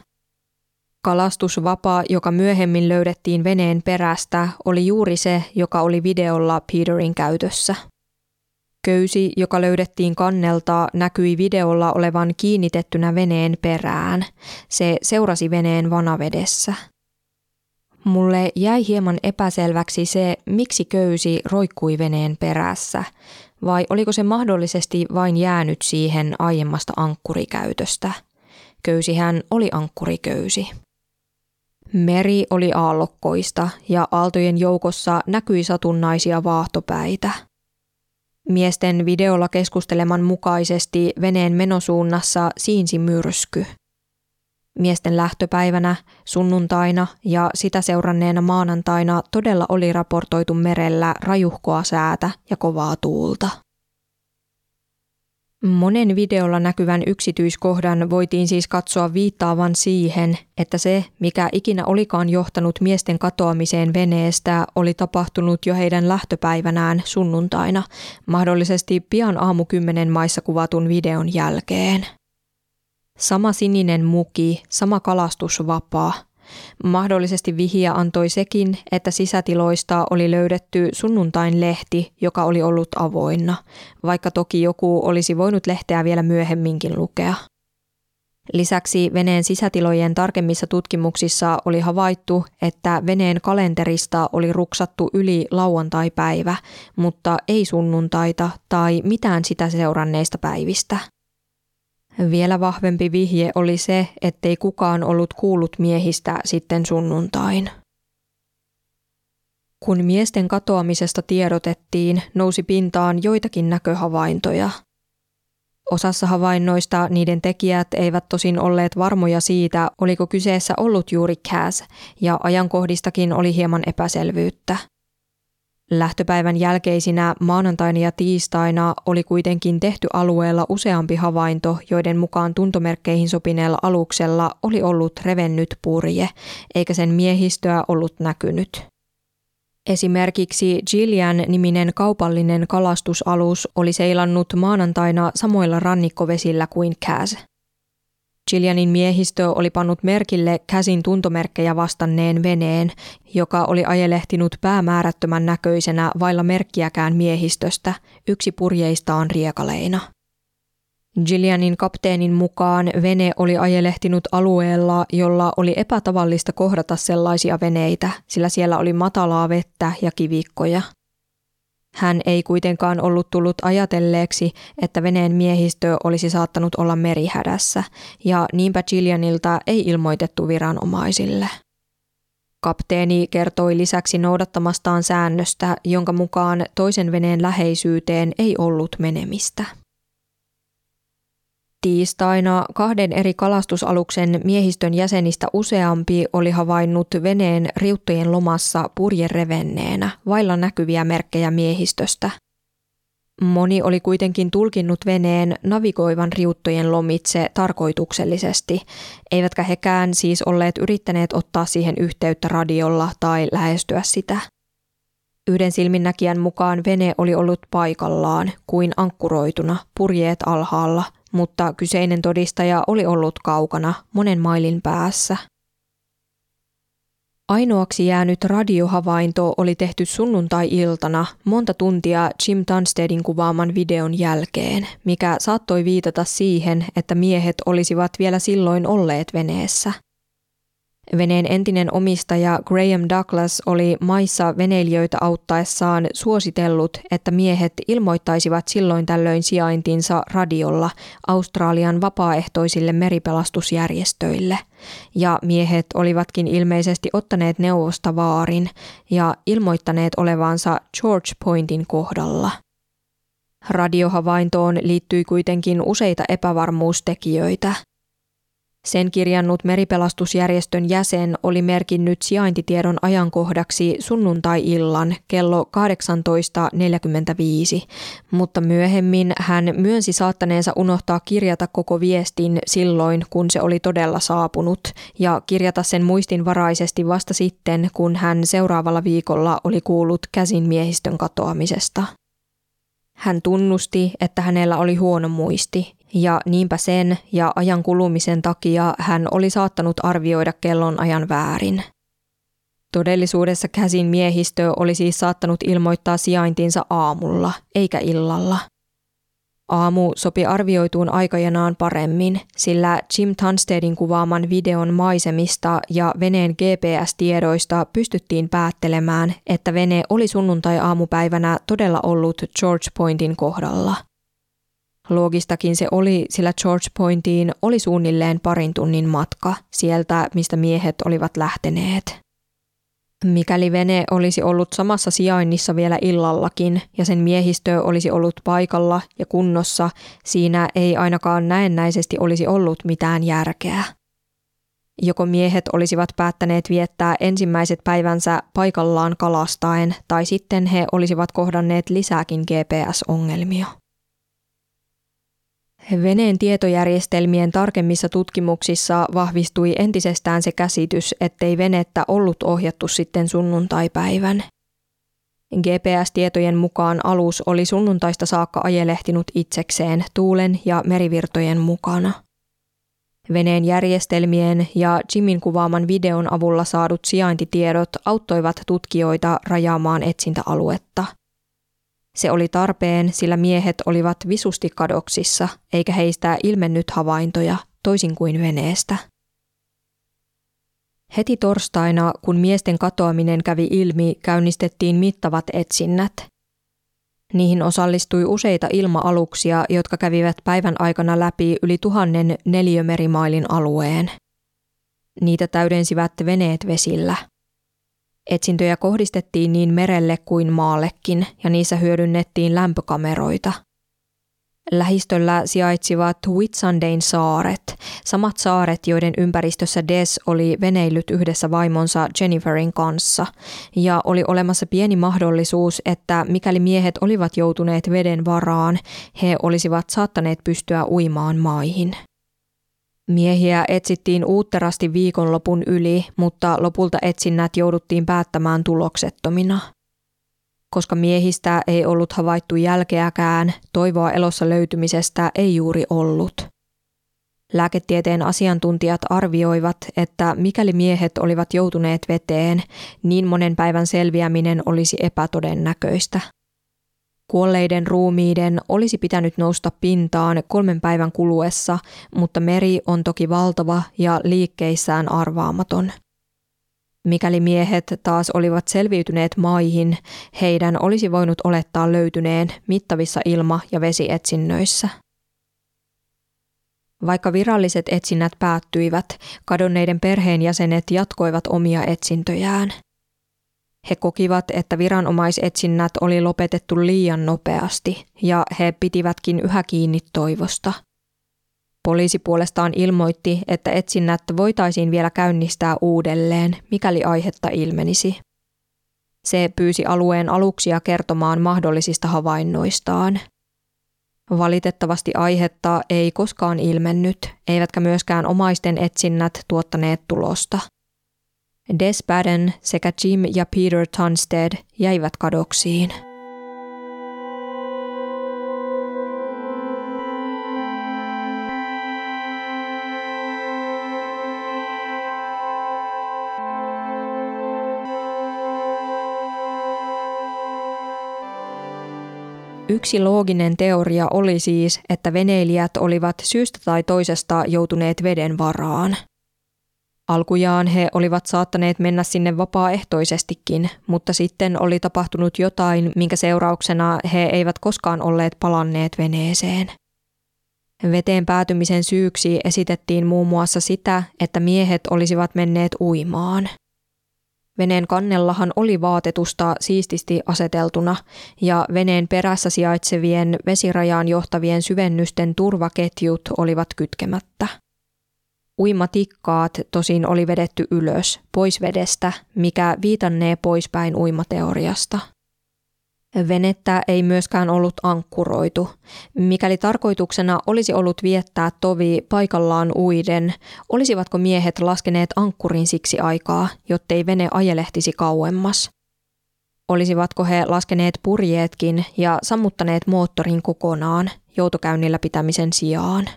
Kalastusvapa, joka myöhemmin löydettiin veneen perästä, oli juuri se, joka oli videolla Peterin käytössä. Köysi, joka löydettiin kannelta, näkyi videolla olevan kiinnitettynä veneen perään. Se seurasi veneen vanavedessä. Mulle jäi hieman epäselväksi se, miksi köysi roikkui veneen perässä, vai oliko se mahdollisesti vain jäänyt siihen aiemmasta ankkurikäytöstä. Köysihän oli ankkuriköysi. Meri oli aallokkoista ja aaltojen joukossa näkyi satunnaisia vaahtopäitä. Miesten videolla keskusteleman mukaisesti veneen menosuunnassa siinsi myrsky – Miesten lähtöpäivänä, sunnuntaina ja sitä seuranneena maanantaina todella oli raportoitu merellä rajuhkoa säätä ja kovaa tuulta. Monen videolla näkyvän yksityiskohdan voitiin siis katsoa viittaavan siihen, että se, mikä ikinä olikaan johtanut miesten katoamiseen veneestä, oli tapahtunut jo heidän lähtöpäivänään sunnuntaina, mahdollisesti pian aamukymmenen maissa kuvatun videon jälkeen. Sama sininen muki, sama kalastusvapaa. Mahdollisesti vihiä antoi sekin, että sisätiloista oli löydetty sunnuntain lehti, joka oli ollut avoinna, vaikka toki joku olisi voinut lehteä vielä myöhemminkin lukea. Lisäksi veneen sisätilojen tarkemmissa tutkimuksissa oli havaittu, että veneen kalenterista oli ruksattu yli lauantai-päivä, mutta ei sunnuntaita tai mitään sitä seuranneista päivistä. Vielä vahvempi vihje oli se, ettei kukaan ollut kuullut miehistä sitten sunnuntain. Kun miesten katoamisesta tiedotettiin, nousi pintaan joitakin näköhavaintoja. Osassa havainnoista niiden tekijät eivät tosin olleet varmoja siitä, oliko kyseessä ollut juuri Cass, ja ajankohdistakin oli hieman epäselvyyttä. Lähtöpäivän jälkeisinä maanantaina ja tiistaina oli kuitenkin tehty alueella useampi havainto, joiden mukaan tuntomerkkeihin sopineella aluksella oli ollut revennyt purje, eikä sen miehistöä ollut näkynyt. Esimerkiksi Gillian niminen kaupallinen kalastusalus oli seilannut maanantaina samoilla rannikkovesillä kuin Cass – Gillianin miehistö oli pannut merkille käsin tuntomerkkejä vastanneen veneen, joka oli ajelehtinut päämäärättömän näköisenä vailla merkkiäkään miehistöstä, yksi purjeistaan riekaleina. Gillianin kapteenin mukaan vene oli ajelehtinut alueella, jolla oli epätavallista kohdata sellaisia veneitä, sillä siellä oli matalaa vettä ja kivikkoja – hän ei kuitenkaan ollut tullut ajatelleeksi, että veneen miehistö olisi saattanut olla merihädässä, ja niinpä Gillianilta ei ilmoitettu viranomaisille. Kapteeni kertoi lisäksi noudattamastaan säännöstä, jonka mukaan toisen veneen läheisyyteen ei ollut menemistä. Tiistaina kahden eri kalastusaluksen miehistön jäsenistä useampi oli havainnut veneen riuttojen lomassa purjerevenneenä, vailla näkyviä merkkejä miehistöstä. Moni oli kuitenkin tulkinnut veneen navigoivan riuttojen lomitse tarkoituksellisesti, eivätkä hekään siis olleet yrittäneet ottaa siihen yhteyttä radiolla tai lähestyä sitä. Yhden silminnäkijän mukaan vene oli ollut paikallaan kuin ankkuroituna, purjeet alhaalla – mutta kyseinen todistaja oli ollut kaukana, monen mailin päässä. Ainoaksi jäänyt radiohavainto oli tehty sunnuntai-iltana monta tuntia Jim Tunstedin kuvaaman videon jälkeen, mikä saattoi viitata siihen, että miehet olisivat vielä silloin olleet veneessä – Veneen entinen omistaja Graham Douglas oli maissa veneilijöitä auttaessaan suositellut, että miehet ilmoittaisivat silloin tällöin sijaintinsa radiolla Australian vapaaehtoisille meripelastusjärjestöille. Ja miehet olivatkin ilmeisesti ottaneet neuvosta vaarin ja ilmoittaneet olevansa George Pointin kohdalla. Radiohavaintoon liittyi kuitenkin useita epävarmuustekijöitä – sen kirjannut meripelastusjärjestön jäsen oli merkinnyt sijaintitiedon ajankohdaksi sunnuntai-illan kello 18.45, mutta myöhemmin hän myönsi saattaneensa unohtaa kirjata koko viestin silloin, kun se oli todella saapunut, ja kirjata sen muistinvaraisesti vasta sitten, kun hän seuraavalla viikolla oli kuullut käsin miehistön katoamisesta. Hän tunnusti, että hänellä oli huono muisti ja niinpä sen ja ajan kulumisen takia hän oli saattanut arvioida kellon ajan väärin. Todellisuudessa käsin miehistö oli siis saattanut ilmoittaa sijaintinsa aamulla, eikä illalla. Aamu sopi arvioituun aikajanaan paremmin, sillä Jim Tunstedin kuvaaman videon maisemista ja veneen GPS-tiedoista pystyttiin päättelemään, että vene oli sunnuntai-aamupäivänä todella ollut George Pointin kohdalla – Loogistakin se oli, sillä George Pointiin oli suunnilleen parin tunnin matka sieltä, mistä miehet olivat lähteneet. Mikäli vene olisi ollut samassa sijainnissa vielä illallakin ja sen miehistö olisi ollut paikalla ja kunnossa, siinä ei ainakaan näennäisesti olisi ollut mitään järkeä. Joko miehet olisivat päättäneet viettää ensimmäiset päivänsä paikallaan kalastaen, tai sitten he olisivat kohdanneet lisääkin GPS-ongelmia. Veneen tietojärjestelmien tarkemmissa tutkimuksissa vahvistui entisestään se käsitys, ettei venettä ollut ohjattu sitten sunnuntaipäivän. GPS-tietojen mukaan alus oli sunnuntaista saakka ajelehtinut itsekseen tuulen ja merivirtojen mukana. Veneen järjestelmien ja Jimin kuvaaman videon avulla saadut sijaintitiedot auttoivat tutkijoita rajaamaan etsintäaluetta – se oli tarpeen, sillä miehet olivat visusti kadoksissa, eikä heistä ilmennyt havaintoja, toisin kuin veneestä. Heti torstaina, kun miesten katoaminen kävi ilmi, käynnistettiin mittavat etsinnät. Niihin osallistui useita ilma-aluksia, jotka kävivät päivän aikana läpi yli tuhannen neliömerimailin alueen. Niitä täydensivät veneet vesillä – Etsintöjä kohdistettiin niin merelle kuin maallekin ja niissä hyödynnettiin lämpökameroita. Lähistöllä sijaitsivat Whitsundayn saaret, samat saaret, joiden ympäristössä Des oli veneillyt yhdessä vaimonsa Jenniferin kanssa, ja oli olemassa pieni mahdollisuus, että mikäli miehet olivat joutuneet veden varaan, he olisivat saattaneet pystyä uimaan maihin. Miehiä etsittiin uutterasti viikonlopun yli, mutta lopulta etsinnät jouduttiin päättämään tuloksettomina. Koska miehistä ei ollut havaittu jälkeäkään, toivoa elossa löytymisestä ei juuri ollut. Lääketieteen asiantuntijat arvioivat, että mikäli miehet olivat joutuneet veteen, niin monen päivän selviäminen olisi epätodennäköistä. Kuolleiden ruumiiden olisi pitänyt nousta pintaan kolmen päivän kuluessa, mutta meri on toki valtava ja liikkeissään arvaamaton. Mikäli miehet taas olivat selviytyneet maihin, heidän olisi voinut olettaa löytyneen mittavissa ilma- ja vesietsinnöissä. Vaikka viralliset etsinnät päättyivät, kadonneiden perheenjäsenet jatkoivat omia etsintöjään – he kokivat, että viranomaisetsinnät oli lopetettu liian nopeasti ja he pitivätkin yhä kiinni toivosta. Poliisi puolestaan ilmoitti, että etsinnät voitaisiin vielä käynnistää uudelleen, mikäli aihetta ilmenisi. Se pyysi alueen aluksia kertomaan mahdollisista havainnoistaan. Valitettavasti aihetta ei koskaan ilmennyt, eivätkä myöskään omaisten etsinnät tuottaneet tulosta. Despaden sekä Jim ja Peter Tunstead jäivät kadoksiin. Yksi looginen teoria oli siis, että veneilijät olivat syystä tai toisesta joutuneet veden varaan. Alkujaan he olivat saattaneet mennä sinne vapaaehtoisestikin, mutta sitten oli tapahtunut jotain, minkä seurauksena he eivät koskaan olleet palanneet veneeseen. Veteen päätymisen syyksi esitettiin muun muassa sitä, että miehet olisivat menneet uimaan – Veneen kannellahan oli vaatetusta siististi aseteltuna ja veneen perässä sijaitsevien vesirajaan johtavien syvennysten turvaketjut olivat kytkemättä. Uimatikkaat tosin oli vedetty ylös, pois vedestä, mikä viitannee poispäin uimateoriasta – Venettä ei myöskään ollut ankkuroitu. Mikäli tarkoituksena olisi ollut viettää tovi paikallaan uiden, olisivatko miehet laskeneet ankkurin siksi aikaa, jottei vene ajelehtisi kauemmas? Olisivatko he laskeneet purjeetkin ja sammuttaneet moottorin kokonaan joutokäynnillä pitämisen sijaan?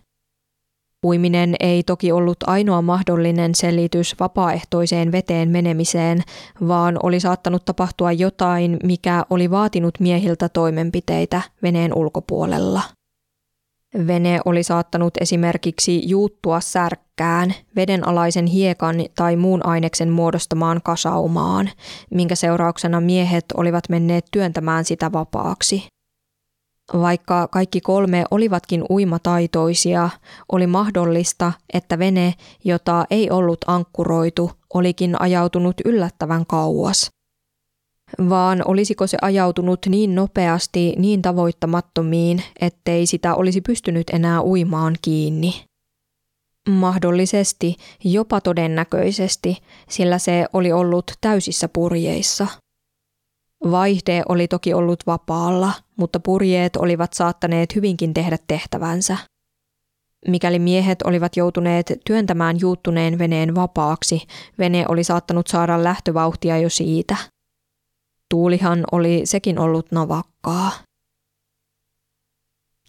Uiminen ei toki ollut ainoa mahdollinen selitys vapaaehtoiseen veteen menemiseen, vaan oli saattanut tapahtua jotain, mikä oli vaatinut miehiltä toimenpiteitä veneen ulkopuolella. Vene oli saattanut esimerkiksi juuttua särkkään, vedenalaisen hiekan tai muun aineksen muodostamaan kasaumaan, minkä seurauksena miehet olivat menneet työntämään sitä vapaaksi. Vaikka kaikki kolme olivatkin uimataitoisia, oli mahdollista, että vene, jota ei ollut ankkuroitu, olikin ajautunut yllättävän kauas. Vaan olisiko se ajautunut niin nopeasti niin tavoittamattomiin, ettei sitä olisi pystynyt enää uimaan kiinni? Mahdollisesti, jopa todennäköisesti, sillä se oli ollut täysissä purjeissa – Vaihde oli toki ollut vapaalla, mutta purjeet olivat saattaneet hyvinkin tehdä tehtävänsä. Mikäli miehet olivat joutuneet työntämään juuttuneen veneen vapaaksi, vene oli saattanut saada lähtövauhtia jo siitä. Tuulihan oli sekin ollut navakkaa.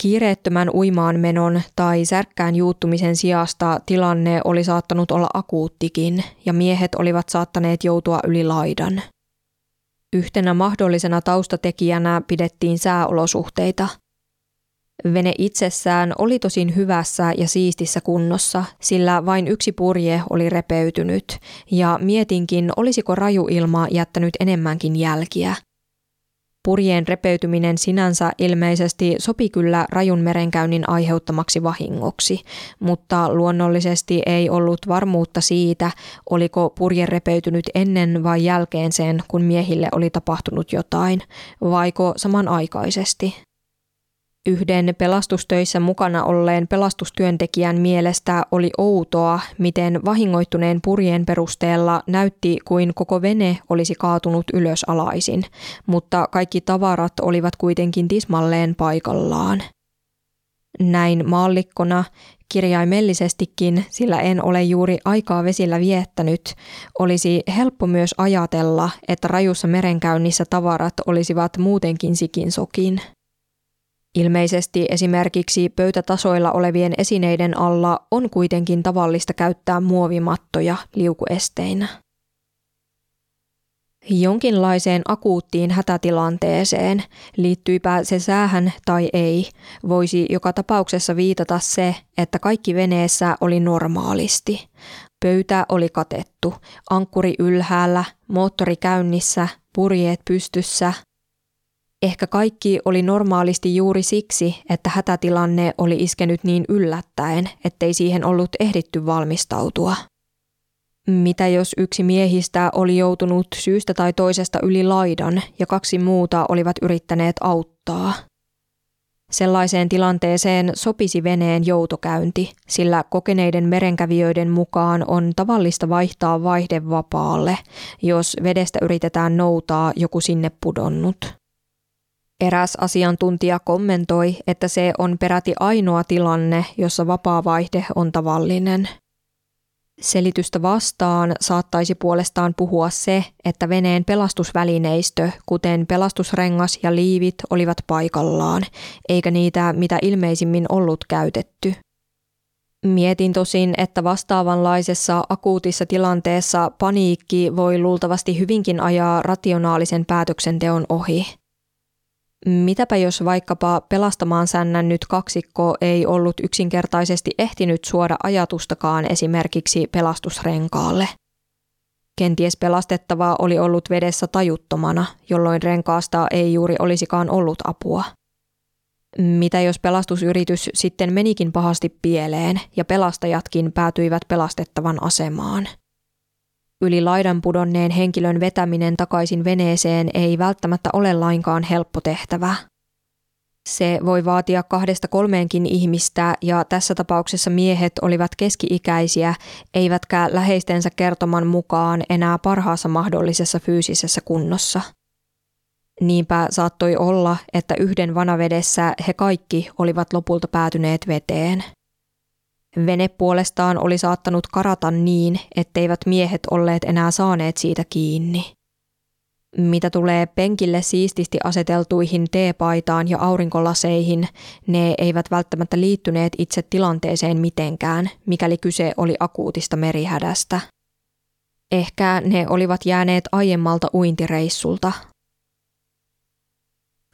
Kiireettömän uimaan menon tai särkkään juuttumisen sijasta tilanne oli saattanut olla akuuttikin ja miehet olivat saattaneet joutua yli laidan – Yhtenä mahdollisena taustatekijänä pidettiin sääolosuhteita. Vene itsessään oli tosin hyvässä ja siistissä kunnossa, sillä vain yksi purje oli repeytynyt, ja mietinkin, olisiko rajuilma jättänyt enemmänkin jälkiä – Purjeen repeytyminen sinänsä ilmeisesti sopi kyllä rajun merenkäynnin aiheuttamaksi vahingoksi, mutta luonnollisesti ei ollut varmuutta siitä, oliko purje repeytynyt ennen vai jälkeen sen, kun miehille oli tapahtunut jotain, vaiko samanaikaisesti. Yhden pelastustöissä mukana olleen pelastustyöntekijän mielestä oli outoa, miten vahingoittuneen purjeen perusteella näytti kuin koko vene olisi kaatunut ylös alaisin, mutta kaikki tavarat olivat kuitenkin tismalleen paikallaan. Näin maallikkona, kirjaimellisestikin, sillä en ole juuri aikaa vesillä viettänyt, olisi helppo myös ajatella, että rajussa merenkäynnissä tavarat olisivat muutenkin sikin sokin. Ilmeisesti esimerkiksi pöytätasoilla olevien esineiden alla on kuitenkin tavallista käyttää muovimattoja liukuesteinä. Jonkinlaiseen akuuttiin hätätilanteeseen, liittyipä se säähän tai ei, voisi joka tapauksessa viitata se, että kaikki veneessä oli normaalisti. Pöytä oli katettu, ankkuri ylhäällä, moottori käynnissä, purjeet pystyssä, Ehkä kaikki oli normaalisti juuri siksi, että hätätilanne oli iskenyt niin yllättäen, ettei siihen ollut ehditty valmistautua. Mitä jos yksi miehistä oli joutunut syystä tai toisesta yli laidan ja kaksi muuta olivat yrittäneet auttaa? Sellaiseen tilanteeseen sopisi veneen joutokäynti, sillä kokeneiden merenkävijöiden mukaan on tavallista vaihtaa vaihde vapaalle, jos vedestä yritetään noutaa joku sinne pudonnut. Eräs asiantuntija kommentoi, että se on peräti ainoa tilanne, jossa vapaa vaihde on tavallinen – Selitystä vastaan saattaisi puolestaan puhua se, että veneen pelastusvälineistö, kuten pelastusrengas ja liivit, olivat paikallaan, eikä niitä mitä ilmeisimmin ollut käytetty. Mietin tosin, että vastaavanlaisessa akuutissa tilanteessa paniikki voi luultavasti hyvinkin ajaa rationaalisen päätöksenteon ohi – Mitäpä jos vaikkapa pelastamaan sännännyt kaksikko ei ollut yksinkertaisesti ehtinyt suoda ajatustakaan esimerkiksi pelastusrenkaalle? Kenties pelastettava oli ollut vedessä tajuttomana, jolloin renkaasta ei juuri olisikaan ollut apua. Mitä jos pelastusyritys sitten menikin pahasti pieleen ja pelastajatkin päätyivät pelastettavan asemaan – Yli laidan pudonneen henkilön vetäminen takaisin veneeseen ei välttämättä ole lainkaan helppo tehtävä. Se voi vaatia kahdesta kolmeenkin ihmistä ja tässä tapauksessa miehet olivat keski-ikäisiä, eivätkä läheistensä kertoman mukaan enää parhaassa mahdollisessa fyysisessä kunnossa. Niinpä saattoi olla, että yhden vanavedessä he kaikki olivat lopulta päätyneet veteen – Vene puolestaan oli saattanut karata niin, etteivät miehet olleet enää saaneet siitä kiinni. Mitä tulee penkille siististi aseteltuihin teepaitaan ja aurinkolaseihin, ne eivät välttämättä liittyneet itse tilanteeseen mitenkään, mikäli kyse oli akuutista merihädästä. Ehkä ne olivat jääneet aiemmalta uintireissulta,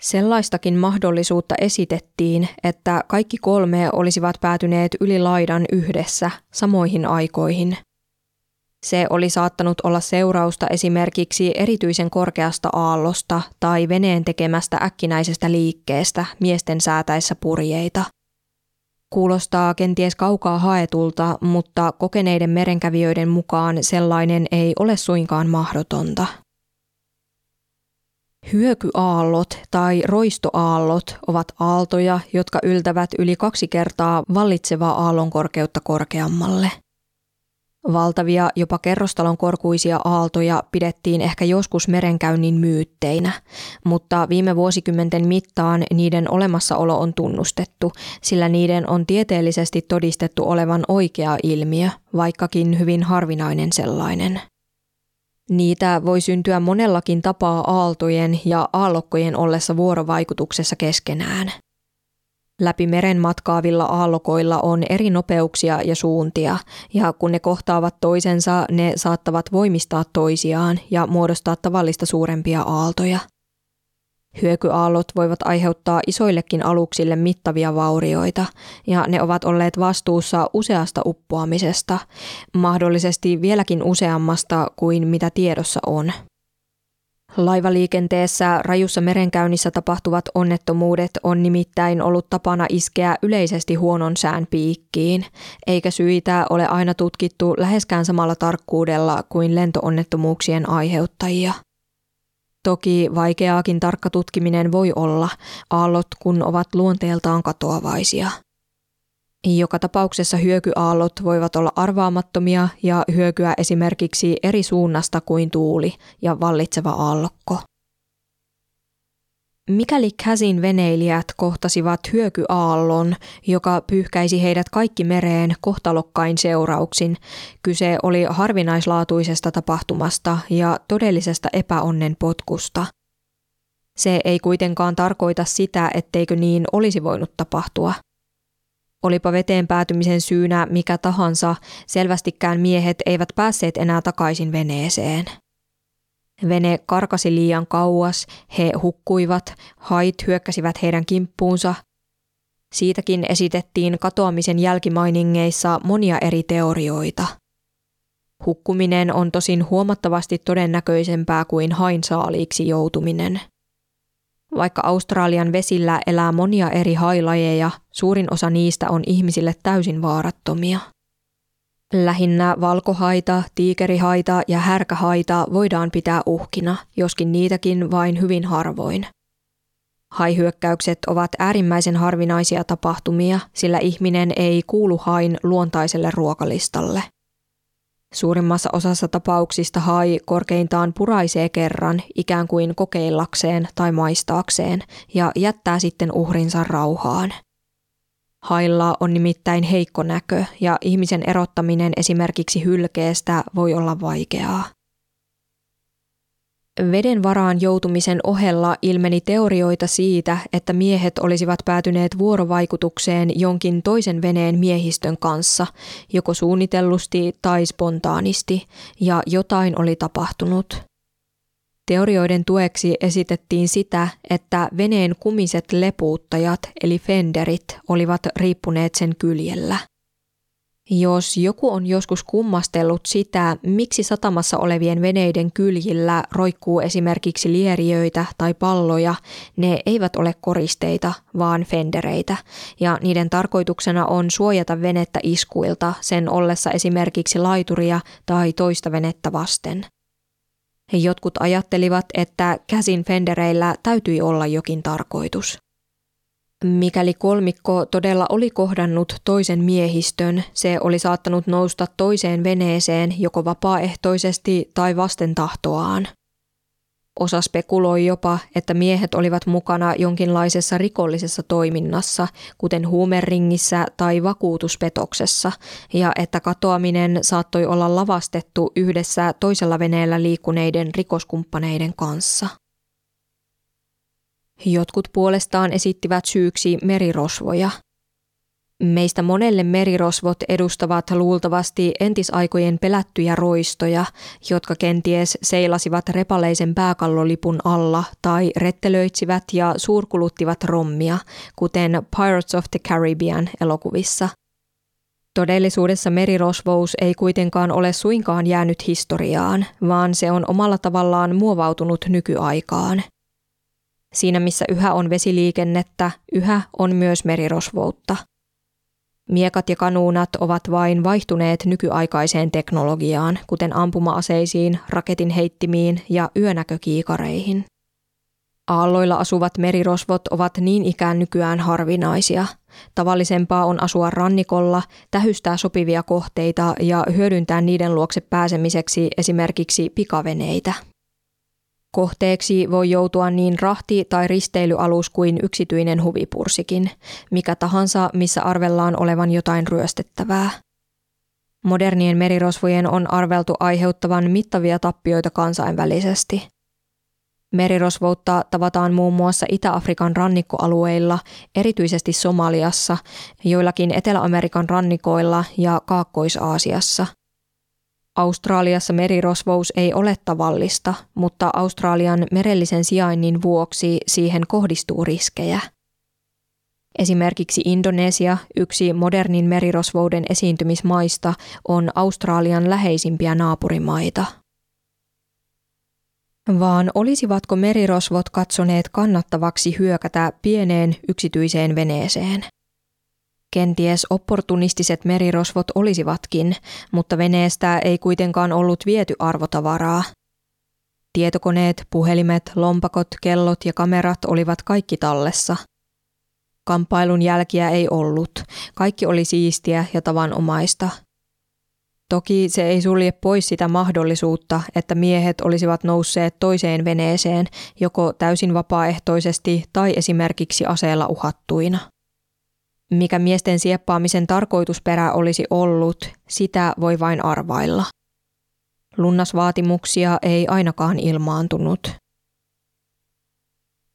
Sellaistakin mahdollisuutta esitettiin, että kaikki kolme olisivat päätyneet yli laidan yhdessä samoihin aikoihin. Se oli saattanut olla seurausta esimerkiksi erityisen korkeasta aallosta tai veneen tekemästä äkkinäisestä liikkeestä miesten säätäessä purjeita. Kuulostaa kenties kaukaa haetulta, mutta kokeneiden merenkävijöiden mukaan sellainen ei ole suinkaan mahdotonta. Hyökyaallot tai roistoaallot ovat aaltoja, jotka yltävät yli kaksi kertaa vallitsevaa aallonkorkeutta korkeammalle. Valtavia, jopa kerrostalon korkuisia aaltoja pidettiin ehkä joskus merenkäynnin myytteinä, mutta viime vuosikymmenten mittaan niiden olemassaolo on tunnustettu, sillä niiden on tieteellisesti todistettu olevan oikea ilmiö, vaikkakin hyvin harvinainen sellainen. Niitä voi syntyä monellakin tapaa aaltojen ja aallokkojen ollessa vuorovaikutuksessa keskenään. Läpi meren matkaavilla aallokoilla on eri nopeuksia ja suuntia, ja kun ne kohtaavat toisensa, ne saattavat voimistaa toisiaan ja muodostaa tavallista suurempia aaltoja – Hyökyaallot voivat aiheuttaa isoillekin aluksille mittavia vaurioita, ja ne ovat olleet vastuussa useasta uppoamisesta, mahdollisesti vieläkin useammasta kuin mitä tiedossa on. Laivaliikenteessä rajussa merenkäynnissä tapahtuvat onnettomuudet on nimittäin ollut tapana iskeä yleisesti huonon sään piikkiin, eikä syitä ole aina tutkittu läheskään samalla tarkkuudella kuin lentoonnettomuuksien aiheuttajia – Toki vaikeaakin tarkka tutkiminen voi olla, aallot kun ovat luonteeltaan katoavaisia. Joka tapauksessa hyökyaallot voivat olla arvaamattomia ja hyökyä esimerkiksi eri suunnasta kuin tuuli ja vallitseva aallokko. Mikäli käsin veneilijät kohtasivat hyökyaallon, joka pyyhkäisi heidät kaikki mereen kohtalokkain seurauksin, kyse oli harvinaislaatuisesta tapahtumasta ja todellisesta epäonnen potkusta. Se ei kuitenkaan tarkoita sitä, etteikö niin olisi voinut tapahtua. Olipa veteen päätymisen syynä mikä tahansa, selvästikään miehet eivät päässeet enää takaisin veneeseen – Vene karkasi liian kauas, he hukkuivat, hait hyökkäsivät heidän kimppuunsa. Siitäkin esitettiin katoamisen jälkimainingeissa monia eri teorioita. Hukkuminen on tosin huomattavasti todennäköisempää kuin hain saaliiksi joutuminen. Vaikka Australian vesillä elää monia eri hailajeja, suurin osa niistä on ihmisille täysin vaarattomia. Lähinnä valkohaita, tiikerihaita ja härkähaita voidaan pitää uhkina, joskin niitäkin vain hyvin harvoin. Haihyökkäykset ovat äärimmäisen harvinaisia tapahtumia, sillä ihminen ei kuulu hain luontaiselle ruokalistalle. Suurimmassa osassa tapauksista hai korkeintaan puraisee kerran ikään kuin kokeillakseen tai maistaakseen ja jättää sitten uhrinsa rauhaan. Hailla on nimittäin heikko näkö ja ihmisen erottaminen esimerkiksi hylkeestä voi olla vaikeaa. Veden varaan joutumisen ohella ilmeni teorioita siitä, että miehet olisivat päätyneet vuorovaikutukseen jonkin toisen veneen miehistön kanssa, joko suunnitellusti tai spontaanisti, ja jotain oli tapahtunut. Teorioiden tueksi esitettiin sitä, että veneen kumiset lepuuttajat eli fenderit olivat riippuneet sen kyljellä – jos joku on joskus kummastellut sitä, miksi satamassa olevien veneiden kyljillä roikkuu esimerkiksi lieriöitä tai palloja, ne eivät ole koristeita, vaan fendereitä, ja niiden tarkoituksena on suojata venettä iskuilta sen ollessa esimerkiksi laituria tai toista venettä vasten. Jotkut ajattelivat, että käsin fendereillä täytyi olla jokin tarkoitus. Mikäli kolmikko todella oli kohdannut toisen miehistön, se oli saattanut nousta toiseen veneeseen joko vapaaehtoisesti tai vasten tahtoaan. Osa spekuloi jopa, että miehet olivat mukana jonkinlaisessa rikollisessa toiminnassa, kuten huumeringissä tai vakuutuspetoksessa, ja että katoaminen saattoi olla lavastettu yhdessä toisella veneellä liikkuneiden rikoskumppaneiden kanssa. Jotkut puolestaan esittivät syyksi merirosvoja. Meistä monelle merirosvot edustavat luultavasti entisaikojen pelättyjä roistoja, jotka kenties seilasivat repaleisen pääkallolipun alla tai rettelöitsivät ja suurkuluttivat rommia, kuten Pirates of the Caribbean elokuvissa. Todellisuudessa merirosvous ei kuitenkaan ole suinkaan jäänyt historiaan, vaan se on omalla tavallaan muovautunut nykyaikaan – Siinä missä yhä on vesiliikennettä, yhä on myös merirosvoutta. Miekat ja kanuunat ovat vain vaihtuneet nykyaikaiseen teknologiaan, kuten ampuma-aseisiin, raketin heittimiin ja yönäkökiikareihin. Aalloilla asuvat merirosvot ovat niin ikään nykyään harvinaisia. Tavallisempaa on asua rannikolla, tähystää sopivia kohteita ja hyödyntää niiden luokse pääsemiseksi esimerkiksi pikaveneitä. Kohteeksi voi joutua niin rahti- tai risteilyalus kuin yksityinen huvipursikin, mikä tahansa, missä arvellaan olevan jotain ryöstettävää. Modernien merirosvojen on arveltu aiheuttavan mittavia tappioita kansainvälisesti. Merirosvoutta tavataan muun muassa Itä-Afrikan rannikkoalueilla, erityisesti Somaliassa, joillakin Etelä-Amerikan rannikoilla ja Kaakkois-Aasiassa – Australiassa merirosvous ei ole tavallista, mutta Australian merellisen sijainnin vuoksi siihen kohdistuu riskejä. Esimerkiksi Indonesia, yksi modernin merirosvouden esiintymismaista, on Australian läheisimpiä naapurimaita. Vaan olisivatko merirosvot katsoneet kannattavaksi hyökätä pieneen yksityiseen veneeseen – Kenties opportunistiset merirosvot olisivatkin, mutta veneestä ei kuitenkaan ollut viety arvotavaraa. Tietokoneet, puhelimet, lompakot, kellot ja kamerat olivat kaikki tallessa. Kamppailun jälkiä ei ollut. Kaikki oli siistiä ja tavanomaista. Toki se ei sulje pois sitä mahdollisuutta, että miehet olisivat nousseet toiseen veneeseen joko täysin vapaaehtoisesti tai esimerkiksi aseella uhattuina. Mikä miesten sieppaamisen tarkoitusperä olisi ollut, sitä voi vain arvailla. Lunnasvaatimuksia ei ainakaan ilmaantunut.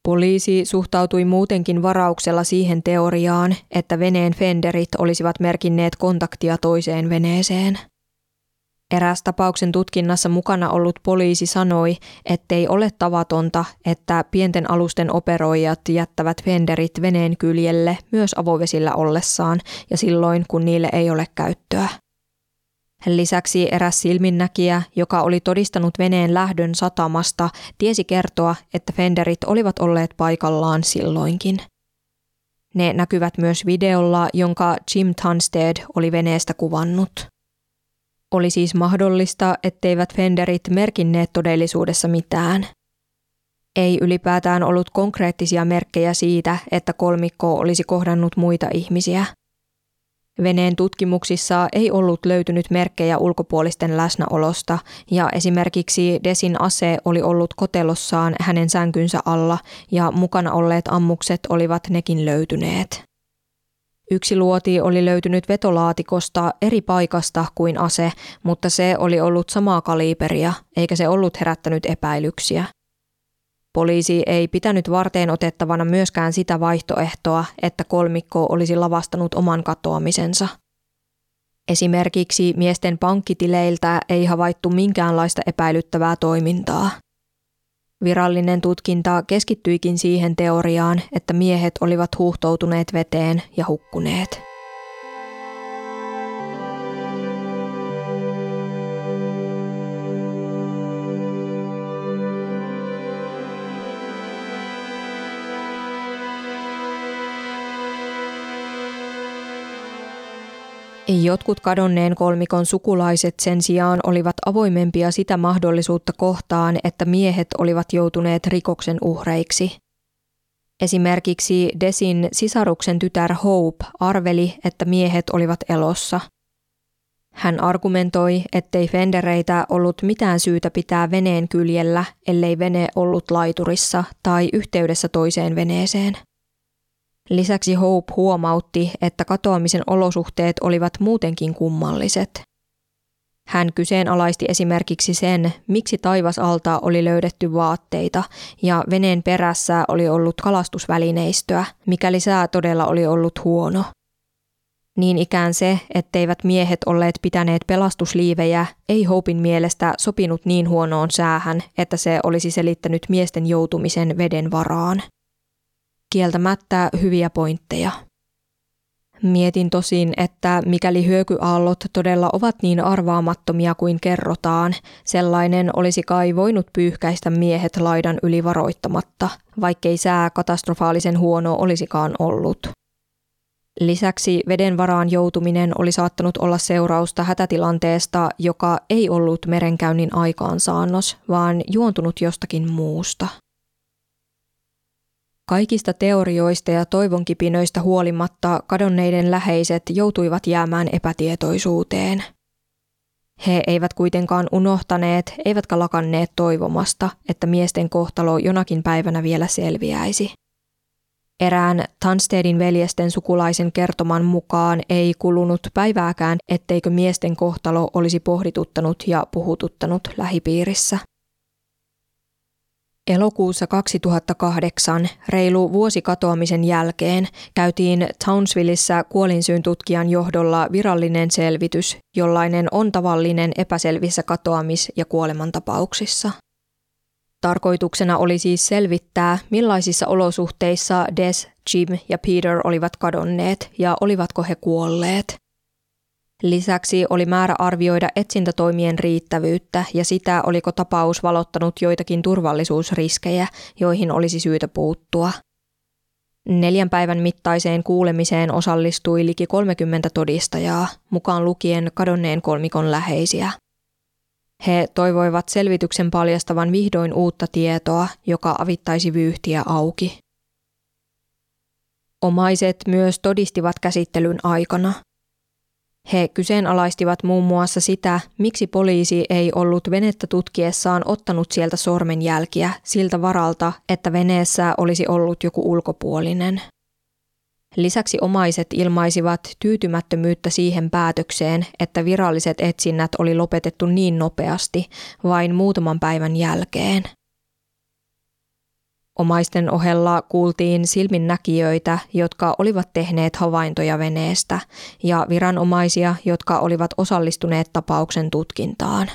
Poliisi suhtautui muutenkin varauksella siihen teoriaan, että veneen fenderit olisivat merkinneet kontaktia toiseen veneeseen – Eräs tapauksen tutkinnassa mukana ollut poliisi sanoi, ettei ole tavatonta, että pienten alusten operoijat jättävät fenderit veneen kyljelle myös avovesillä ollessaan ja silloin, kun niille ei ole käyttöä. Lisäksi eräs silminnäkijä, joka oli todistanut veneen lähdön satamasta, tiesi kertoa, että fenderit olivat olleet paikallaan silloinkin. Ne näkyvät myös videolla, jonka Jim Tunstead oli veneestä kuvannut. Oli siis mahdollista, etteivät Fenderit merkinneet todellisuudessa mitään. Ei ylipäätään ollut konkreettisia merkkejä siitä, että kolmikko olisi kohdannut muita ihmisiä. Veneen tutkimuksissa ei ollut löytynyt merkkejä ulkopuolisten läsnäolosta ja esimerkiksi Desin ase oli ollut kotelossaan hänen sänkynsä alla ja mukana olleet ammukset olivat nekin löytyneet. Yksi luoti oli löytynyt vetolaatikosta eri paikasta kuin ase, mutta se oli ollut samaa kaliberia, eikä se ollut herättänyt epäilyksiä. Poliisi ei pitänyt varteen otettavana myöskään sitä vaihtoehtoa, että kolmikko olisi lavastanut oman katoamisensa. Esimerkiksi miesten pankkitileiltä ei havaittu minkäänlaista epäilyttävää toimintaa. Virallinen tutkinta keskittyikin siihen teoriaan, että miehet olivat huuhtoutuneet veteen ja hukkuneet. Jotkut kadonneen kolmikon sukulaiset sen sijaan olivat avoimempia sitä mahdollisuutta kohtaan, että miehet olivat joutuneet rikoksen uhreiksi. Esimerkiksi Desin sisaruksen tytär Hope arveli, että miehet olivat elossa. Hän argumentoi, ettei Fendereitä ollut mitään syytä pitää veneen kyljellä, ellei vene ollut laiturissa tai yhteydessä toiseen veneeseen. Lisäksi Hope huomautti, että katoamisen olosuhteet olivat muutenkin kummalliset. Hän kyseenalaisti esimerkiksi sen, miksi taivasalta oli löydetty vaatteita ja veneen perässä oli ollut kalastusvälineistöä, mikäli sää todella oli ollut huono. Niin ikään se, etteivät miehet olleet pitäneet pelastusliivejä, ei Hopin mielestä sopinut niin huonoon säähän, että se olisi selittänyt miesten joutumisen veden varaan kieltämättä hyviä pointteja. Mietin tosin, että mikäli hyökyaallot todella ovat niin arvaamattomia kuin kerrotaan, sellainen olisi kai voinut pyyhkäistä miehet laidan yli varoittamatta, vaikkei sää katastrofaalisen huono olisikaan ollut. Lisäksi veden varaan joutuminen oli saattanut olla seurausta hätätilanteesta, joka ei ollut merenkäynnin aikaansaannos, vaan juontunut jostakin muusta. Kaikista teorioista ja toivonkipinöistä huolimatta kadonneiden läheiset joutuivat jäämään epätietoisuuteen. He eivät kuitenkaan unohtaneet eivätkä lakanneet toivomasta, että miesten kohtalo jonakin päivänä vielä selviäisi. Erään Tanstedin veljesten sukulaisen kertoman mukaan ei kulunut päivääkään, etteikö miesten kohtalo olisi pohdituttanut ja puhututtanut lähipiirissä. Elokuussa 2008, reilu vuosi katoamisen jälkeen, käytiin Townsvilleissa kuolinsyyn tutkijan johdolla virallinen selvitys, jollainen on tavallinen epäselvissä katoamis- ja kuolemantapauksissa. Tarkoituksena oli siis selvittää, millaisissa olosuhteissa Des, Jim ja Peter olivat kadonneet ja olivatko he kuolleet. Lisäksi oli määrä arvioida etsintätoimien riittävyyttä ja sitä, oliko tapaus valottanut joitakin turvallisuusriskejä, joihin olisi syytä puuttua. Neljän päivän mittaiseen kuulemiseen osallistui liki 30 todistajaa, mukaan lukien kadonneen kolmikon läheisiä. He toivoivat selvityksen paljastavan vihdoin uutta tietoa, joka avittaisi vyyhtiä auki. Omaiset myös todistivat käsittelyn aikana – he kyseenalaistivat muun muassa sitä, miksi poliisi ei ollut venettä tutkiessaan ottanut sieltä sormenjälkiä siltä varalta, että veneessä olisi ollut joku ulkopuolinen. Lisäksi omaiset ilmaisivat tyytymättömyyttä siihen päätökseen, että viralliset etsinnät oli lopetettu niin nopeasti, vain muutaman päivän jälkeen – Omaisten ohella kuultiin silminnäkijöitä, jotka olivat tehneet havaintoja veneestä, ja viranomaisia, jotka olivat osallistuneet tapauksen tutkintaan.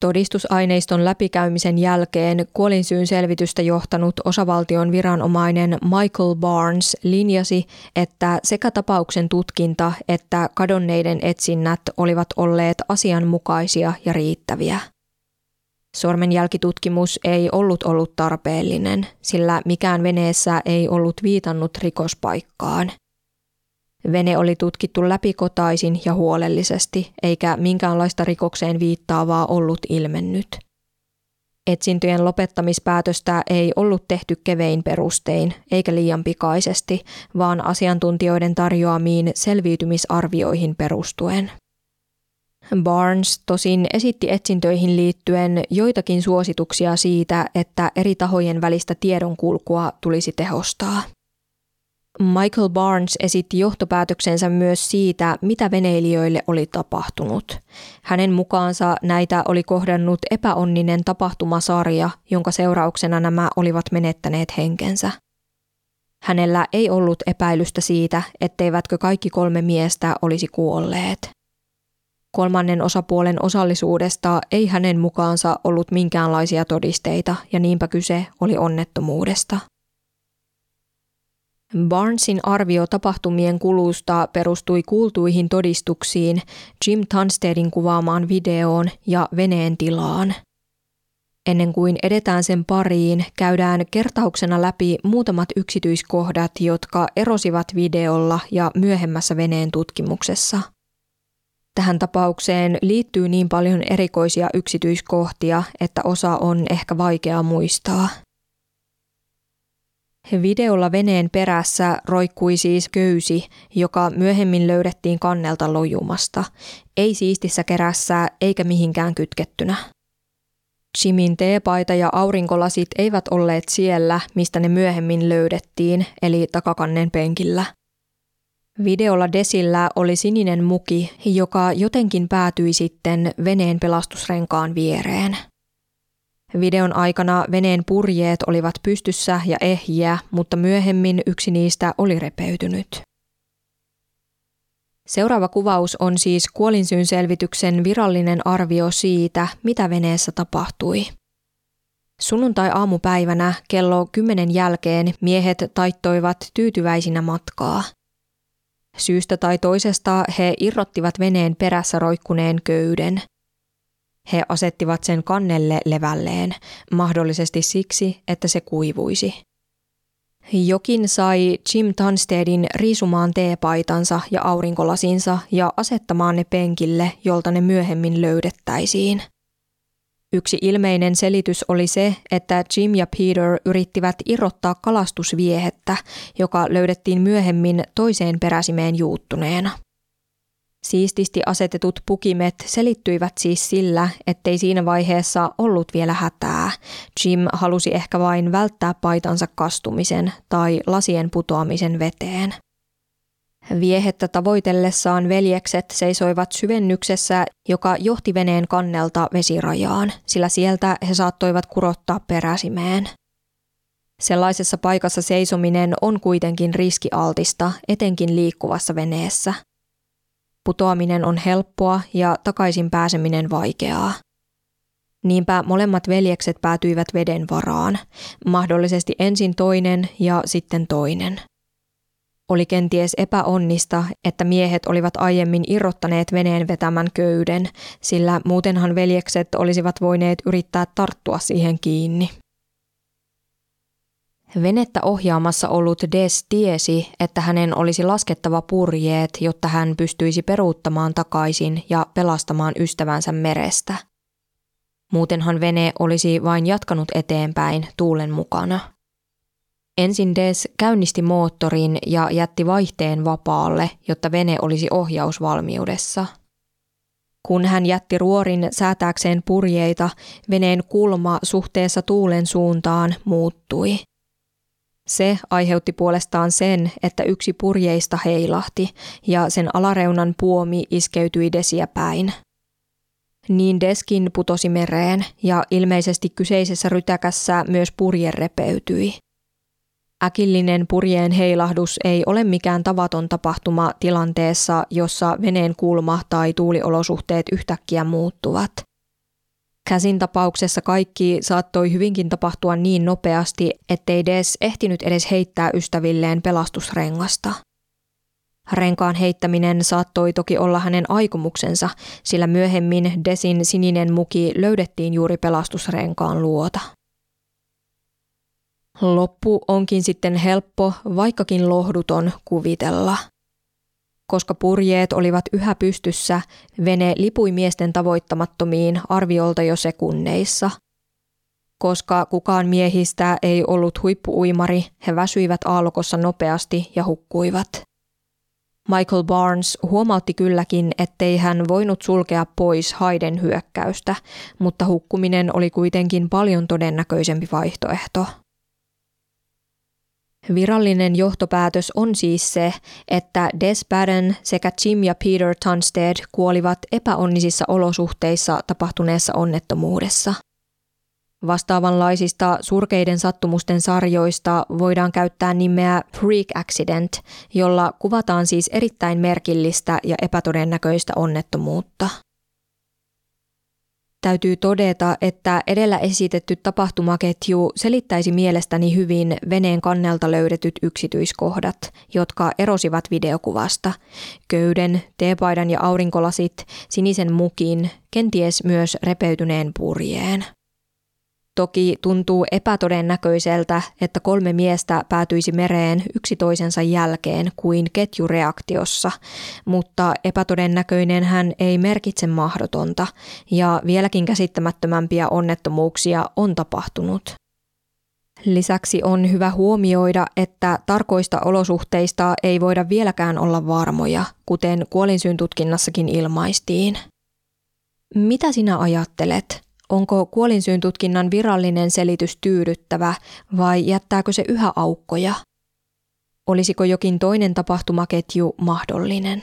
Todistusaineiston läpikäymisen jälkeen kuolinsyyn selvitystä johtanut osavaltion viranomainen Michael Barnes linjasi, että sekä tapauksen tutkinta että kadonneiden etsinnät olivat olleet asianmukaisia ja riittäviä. Sormenjälkitutkimus ei ollut ollut tarpeellinen, sillä mikään veneessä ei ollut viitannut rikospaikkaan. Vene oli tutkittu läpikotaisin ja huolellisesti, eikä minkäänlaista rikokseen viittaavaa ollut ilmennyt. Etsintöjen lopettamispäätöstä ei ollut tehty kevein perustein eikä liian pikaisesti, vaan asiantuntijoiden tarjoamiin selviytymisarvioihin perustuen. Barnes tosin esitti etsintöihin liittyen joitakin suosituksia siitä, että eri tahojen välistä tiedonkulkua tulisi tehostaa. Michael Barnes esitti johtopäätöksensä myös siitä, mitä veneilijöille oli tapahtunut. Hänen mukaansa näitä oli kohdannut epäonninen tapahtumasarja, jonka seurauksena nämä olivat menettäneet henkensä. Hänellä ei ollut epäilystä siitä, etteivätkö kaikki kolme miestä olisi kuolleet. Kolmannen osapuolen osallisuudesta ei hänen mukaansa ollut minkäänlaisia todisteita ja niinpä kyse oli onnettomuudesta. Barnesin arvio tapahtumien kulusta perustui kuultuihin todistuksiin, Jim Tunstedin kuvaamaan videoon ja veneen tilaan. Ennen kuin edetään sen pariin, käydään kertauksena läpi muutamat yksityiskohdat, jotka erosivat videolla ja myöhemmässä veneen tutkimuksessa. Tähän tapaukseen liittyy niin paljon erikoisia yksityiskohtia, että osa on ehkä vaikea muistaa. Videolla veneen perässä roikkui siis köysi, joka myöhemmin löydettiin kannelta lojumasta, ei siistissä kerässä eikä mihinkään kytkettynä. Jimin teepaita ja aurinkolasit eivät olleet siellä, mistä ne myöhemmin löydettiin, eli takakannen penkillä. Videolla Desillä oli sininen muki, joka jotenkin päätyi sitten veneen pelastusrenkaan viereen. Videon aikana veneen purjeet olivat pystyssä ja ehjiä, mutta myöhemmin yksi niistä oli repeytynyt. Seuraava kuvaus on siis kuolinsyyn selvityksen virallinen arvio siitä, mitä veneessä tapahtui. Sunnuntai-aamupäivänä kello kymmenen jälkeen miehet taittoivat tyytyväisinä matkaa. Syystä tai toisesta he irrottivat veneen perässä roikkuneen köyden – he asettivat sen kannelle levälleen, mahdollisesti siksi, että se kuivuisi. Jokin sai Jim Tunstedin riisumaan teepaitansa ja aurinkolasinsa ja asettamaan ne penkille, jolta ne myöhemmin löydettäisiin. Yksi ilmeinen selitys oli se, että Jim ja Peter yrittivät irrottaa kalastusviehettä, joka löydettiin myöhemmin toiseen peräsimeen juuttuneena. Siististi asetetut pukimet selittyivät siis sillä, ettei siinä vaiheessa ollut vielä hätää. Jim halusi ehkä vain välttää paitansa kastumisen tai lasien putoamisen veteen. Viehettä tavoitellessaan veljekset seisoivat syvennyksessä, joka johti veneen kannelta vesirajaan, sillä sieltä he saattoivat kurottaa peräsimeen. Sellaisessa paikassa seisominen on kuitenkin riskialtista, etenkin liikkuvassa veneessä – Putoaminen on helppoa ja takaisin pääseminen vaikeaa. Niinpä molemmat veljekset päätyivät veden varaan, mahdollisesti ensin toinen ja sitten toinen. Oli kenties epäonnista, että miehet olivat aiemmin irrottaneet veneen vetämän köyden, sillä muutenhan veljekset olisivat voineet yrittää tarttua siihen kiinni. Venettä ohjaamassa ollut Des tiesi, että hänen olisi laskettava purjeet, jotta hän pystyisi peruuttamaan takaisin ja pelastamaan ystävänsä merestä. Muutenhan vene olisi vain jatkanut eteenpäin tuulen mukana. Ensin Des käynnisti moottorin ja jätti vaihteen vapaalle, jotta vene olisi ohjausvalmiudessa. Kun hän jätti ruorin säätääkseen purjeita, veneen kulma suhteessa tuulen suuntaan muuttui – se aiheutti puolestaan sen, että yksi purjeista heilahti ja sen alareunan puomi iskeytyi desiä päin. Niin deskin putosi mereen ja ilmeisesti kyseisessä rytäkässä myös purje repeytyi. Äkillinen purjeen heilahdus ei ole mikään tavaton tapahtuma tilanteessa, jossa veneen kulma tai tuuliolosuhteet yhtäkkiä muuttuvat – Käsin tapauksessa kaikki saattoi hyvinkin tapahtua niin nopeasti, ettei Des ehtinyt edes heittää ystävilleen pelastusrengasta. Renkaan heittäminen saattoi toki olla hänen aikomuksensa, sillä myöhemmin Desin sininen muki löydettiin juuri pelastusrenkaan luota. Loppu onkin sitten helppo, vaikkakin lohduton kuvitella – koska purjeet olivat yhä pystyssä, vene lipui miesten tavoittamattomiin arviolta jo sekunneissa. Koska kukaan miehistä ei ollut huippuuimari, he väsyivät aallokossa nopeasti ja hukkuivat. Michael Barnes huomautti kylläkin, ettei hän voinut sulkea pois Haiden hyökkäystä, mutta hukkuminen oli kuitenkin paljon todennäköisempi vaihtoehto. Virallinen johtopäätös on siis se, että Des Baden sekä Jim ja Peter Tunstead kuolivat epäonnisissa olosuhteissa tapahtuneessa onnettomuudessa – Vastaavanlaisista surkeiden sattumusten sarjoista voidaan käyttää nimeä freak accident, jolla kuvataan siis erittäin merkillistä ja epätodennäköistä onnettomuutta. Täytyy todeta, että edellä esitetty tapahtumaketju selittäisi mielestäni hyvin veneen kannelta löydetyt yksityiskohdat, jotka erosivat videokuvasta. Köyden, teepaidan ja aurinkolasit, sinisen mukin, kenties myös repeytyneen purjeen. Toki tuntuu epätodennäköiseltä, että kolme miestä päätyisi mereen yksi toisensa jälkeen kuin ketjureaktiossa, mutta epätodennäköinen hän ei merkitse mahdotonta ja vieläkin käsittämättömämpiä onnettomuuksia on tapahtunut. Lisäksi on hyvä huomioida, että tarkoista olosuhteista ei voida vieläkään olla varmoja, kuten kuolinsyyntutkinnassakin ilmaistiin. Mitä sinä ajattelet? Onko kuolinsyyn tutkinnan virallinen selitys tyydyttävä vai jättääkö se yhä aukkoja? Olisiko jokin toinen tapahtumaketju mahdollinen?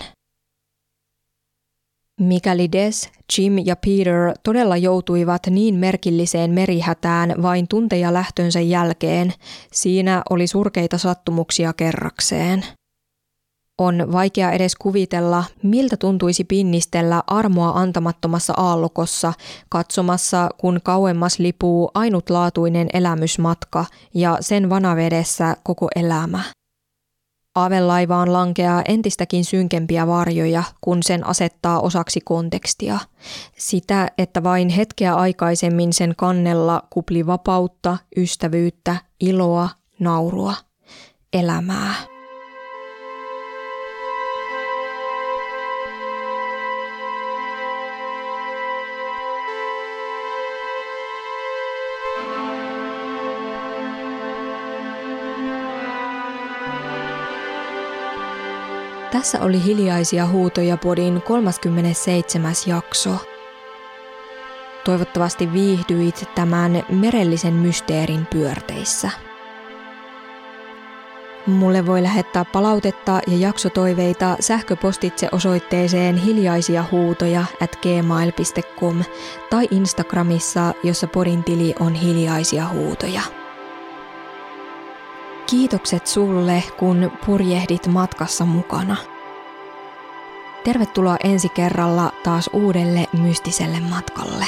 Mikäli Des, Jim ja Peter todella joutuivat niin merkilliseen merihätään vain tunteja lähtönsä jälkeen, siinä oli surkeita sattumuksia kerrakseen – on vaikea edes kuvitella, miltä tuntuisi pinnistellä armoa antamattomassa aallokossa, katsomassa, kun kauemmas lipuu ainutlaatuinen elämysmatka ja sen vanavedessä koko elämä. Aavelaivaan lankeaa entistäkin synkempiä varjoja, kun sen asettaa osaksi kontekstia. Sitä, että vain hetkeä aikaisemmin sen kannella kupli vapautta, ystävyyttä, iloa, naurua, elämää. Tässä oli Hiljaisia huutoja podin 37. jakso. Toivottavasti viihdyit tämän merellisen mysteerin pyörteissä. Mulle voi lähettää palautetta ja jaksotoiveita sähköpostitse osoitteeseen hiljaisia huutoja at gmail.com tai Instagramissa, jossa podin tili on hiljaisia huutoja. Kiitokset sulle, kun purjehdit matkassa mukana. Tervetuloa ensi kerralla taas uudelle mystiselle matkalle.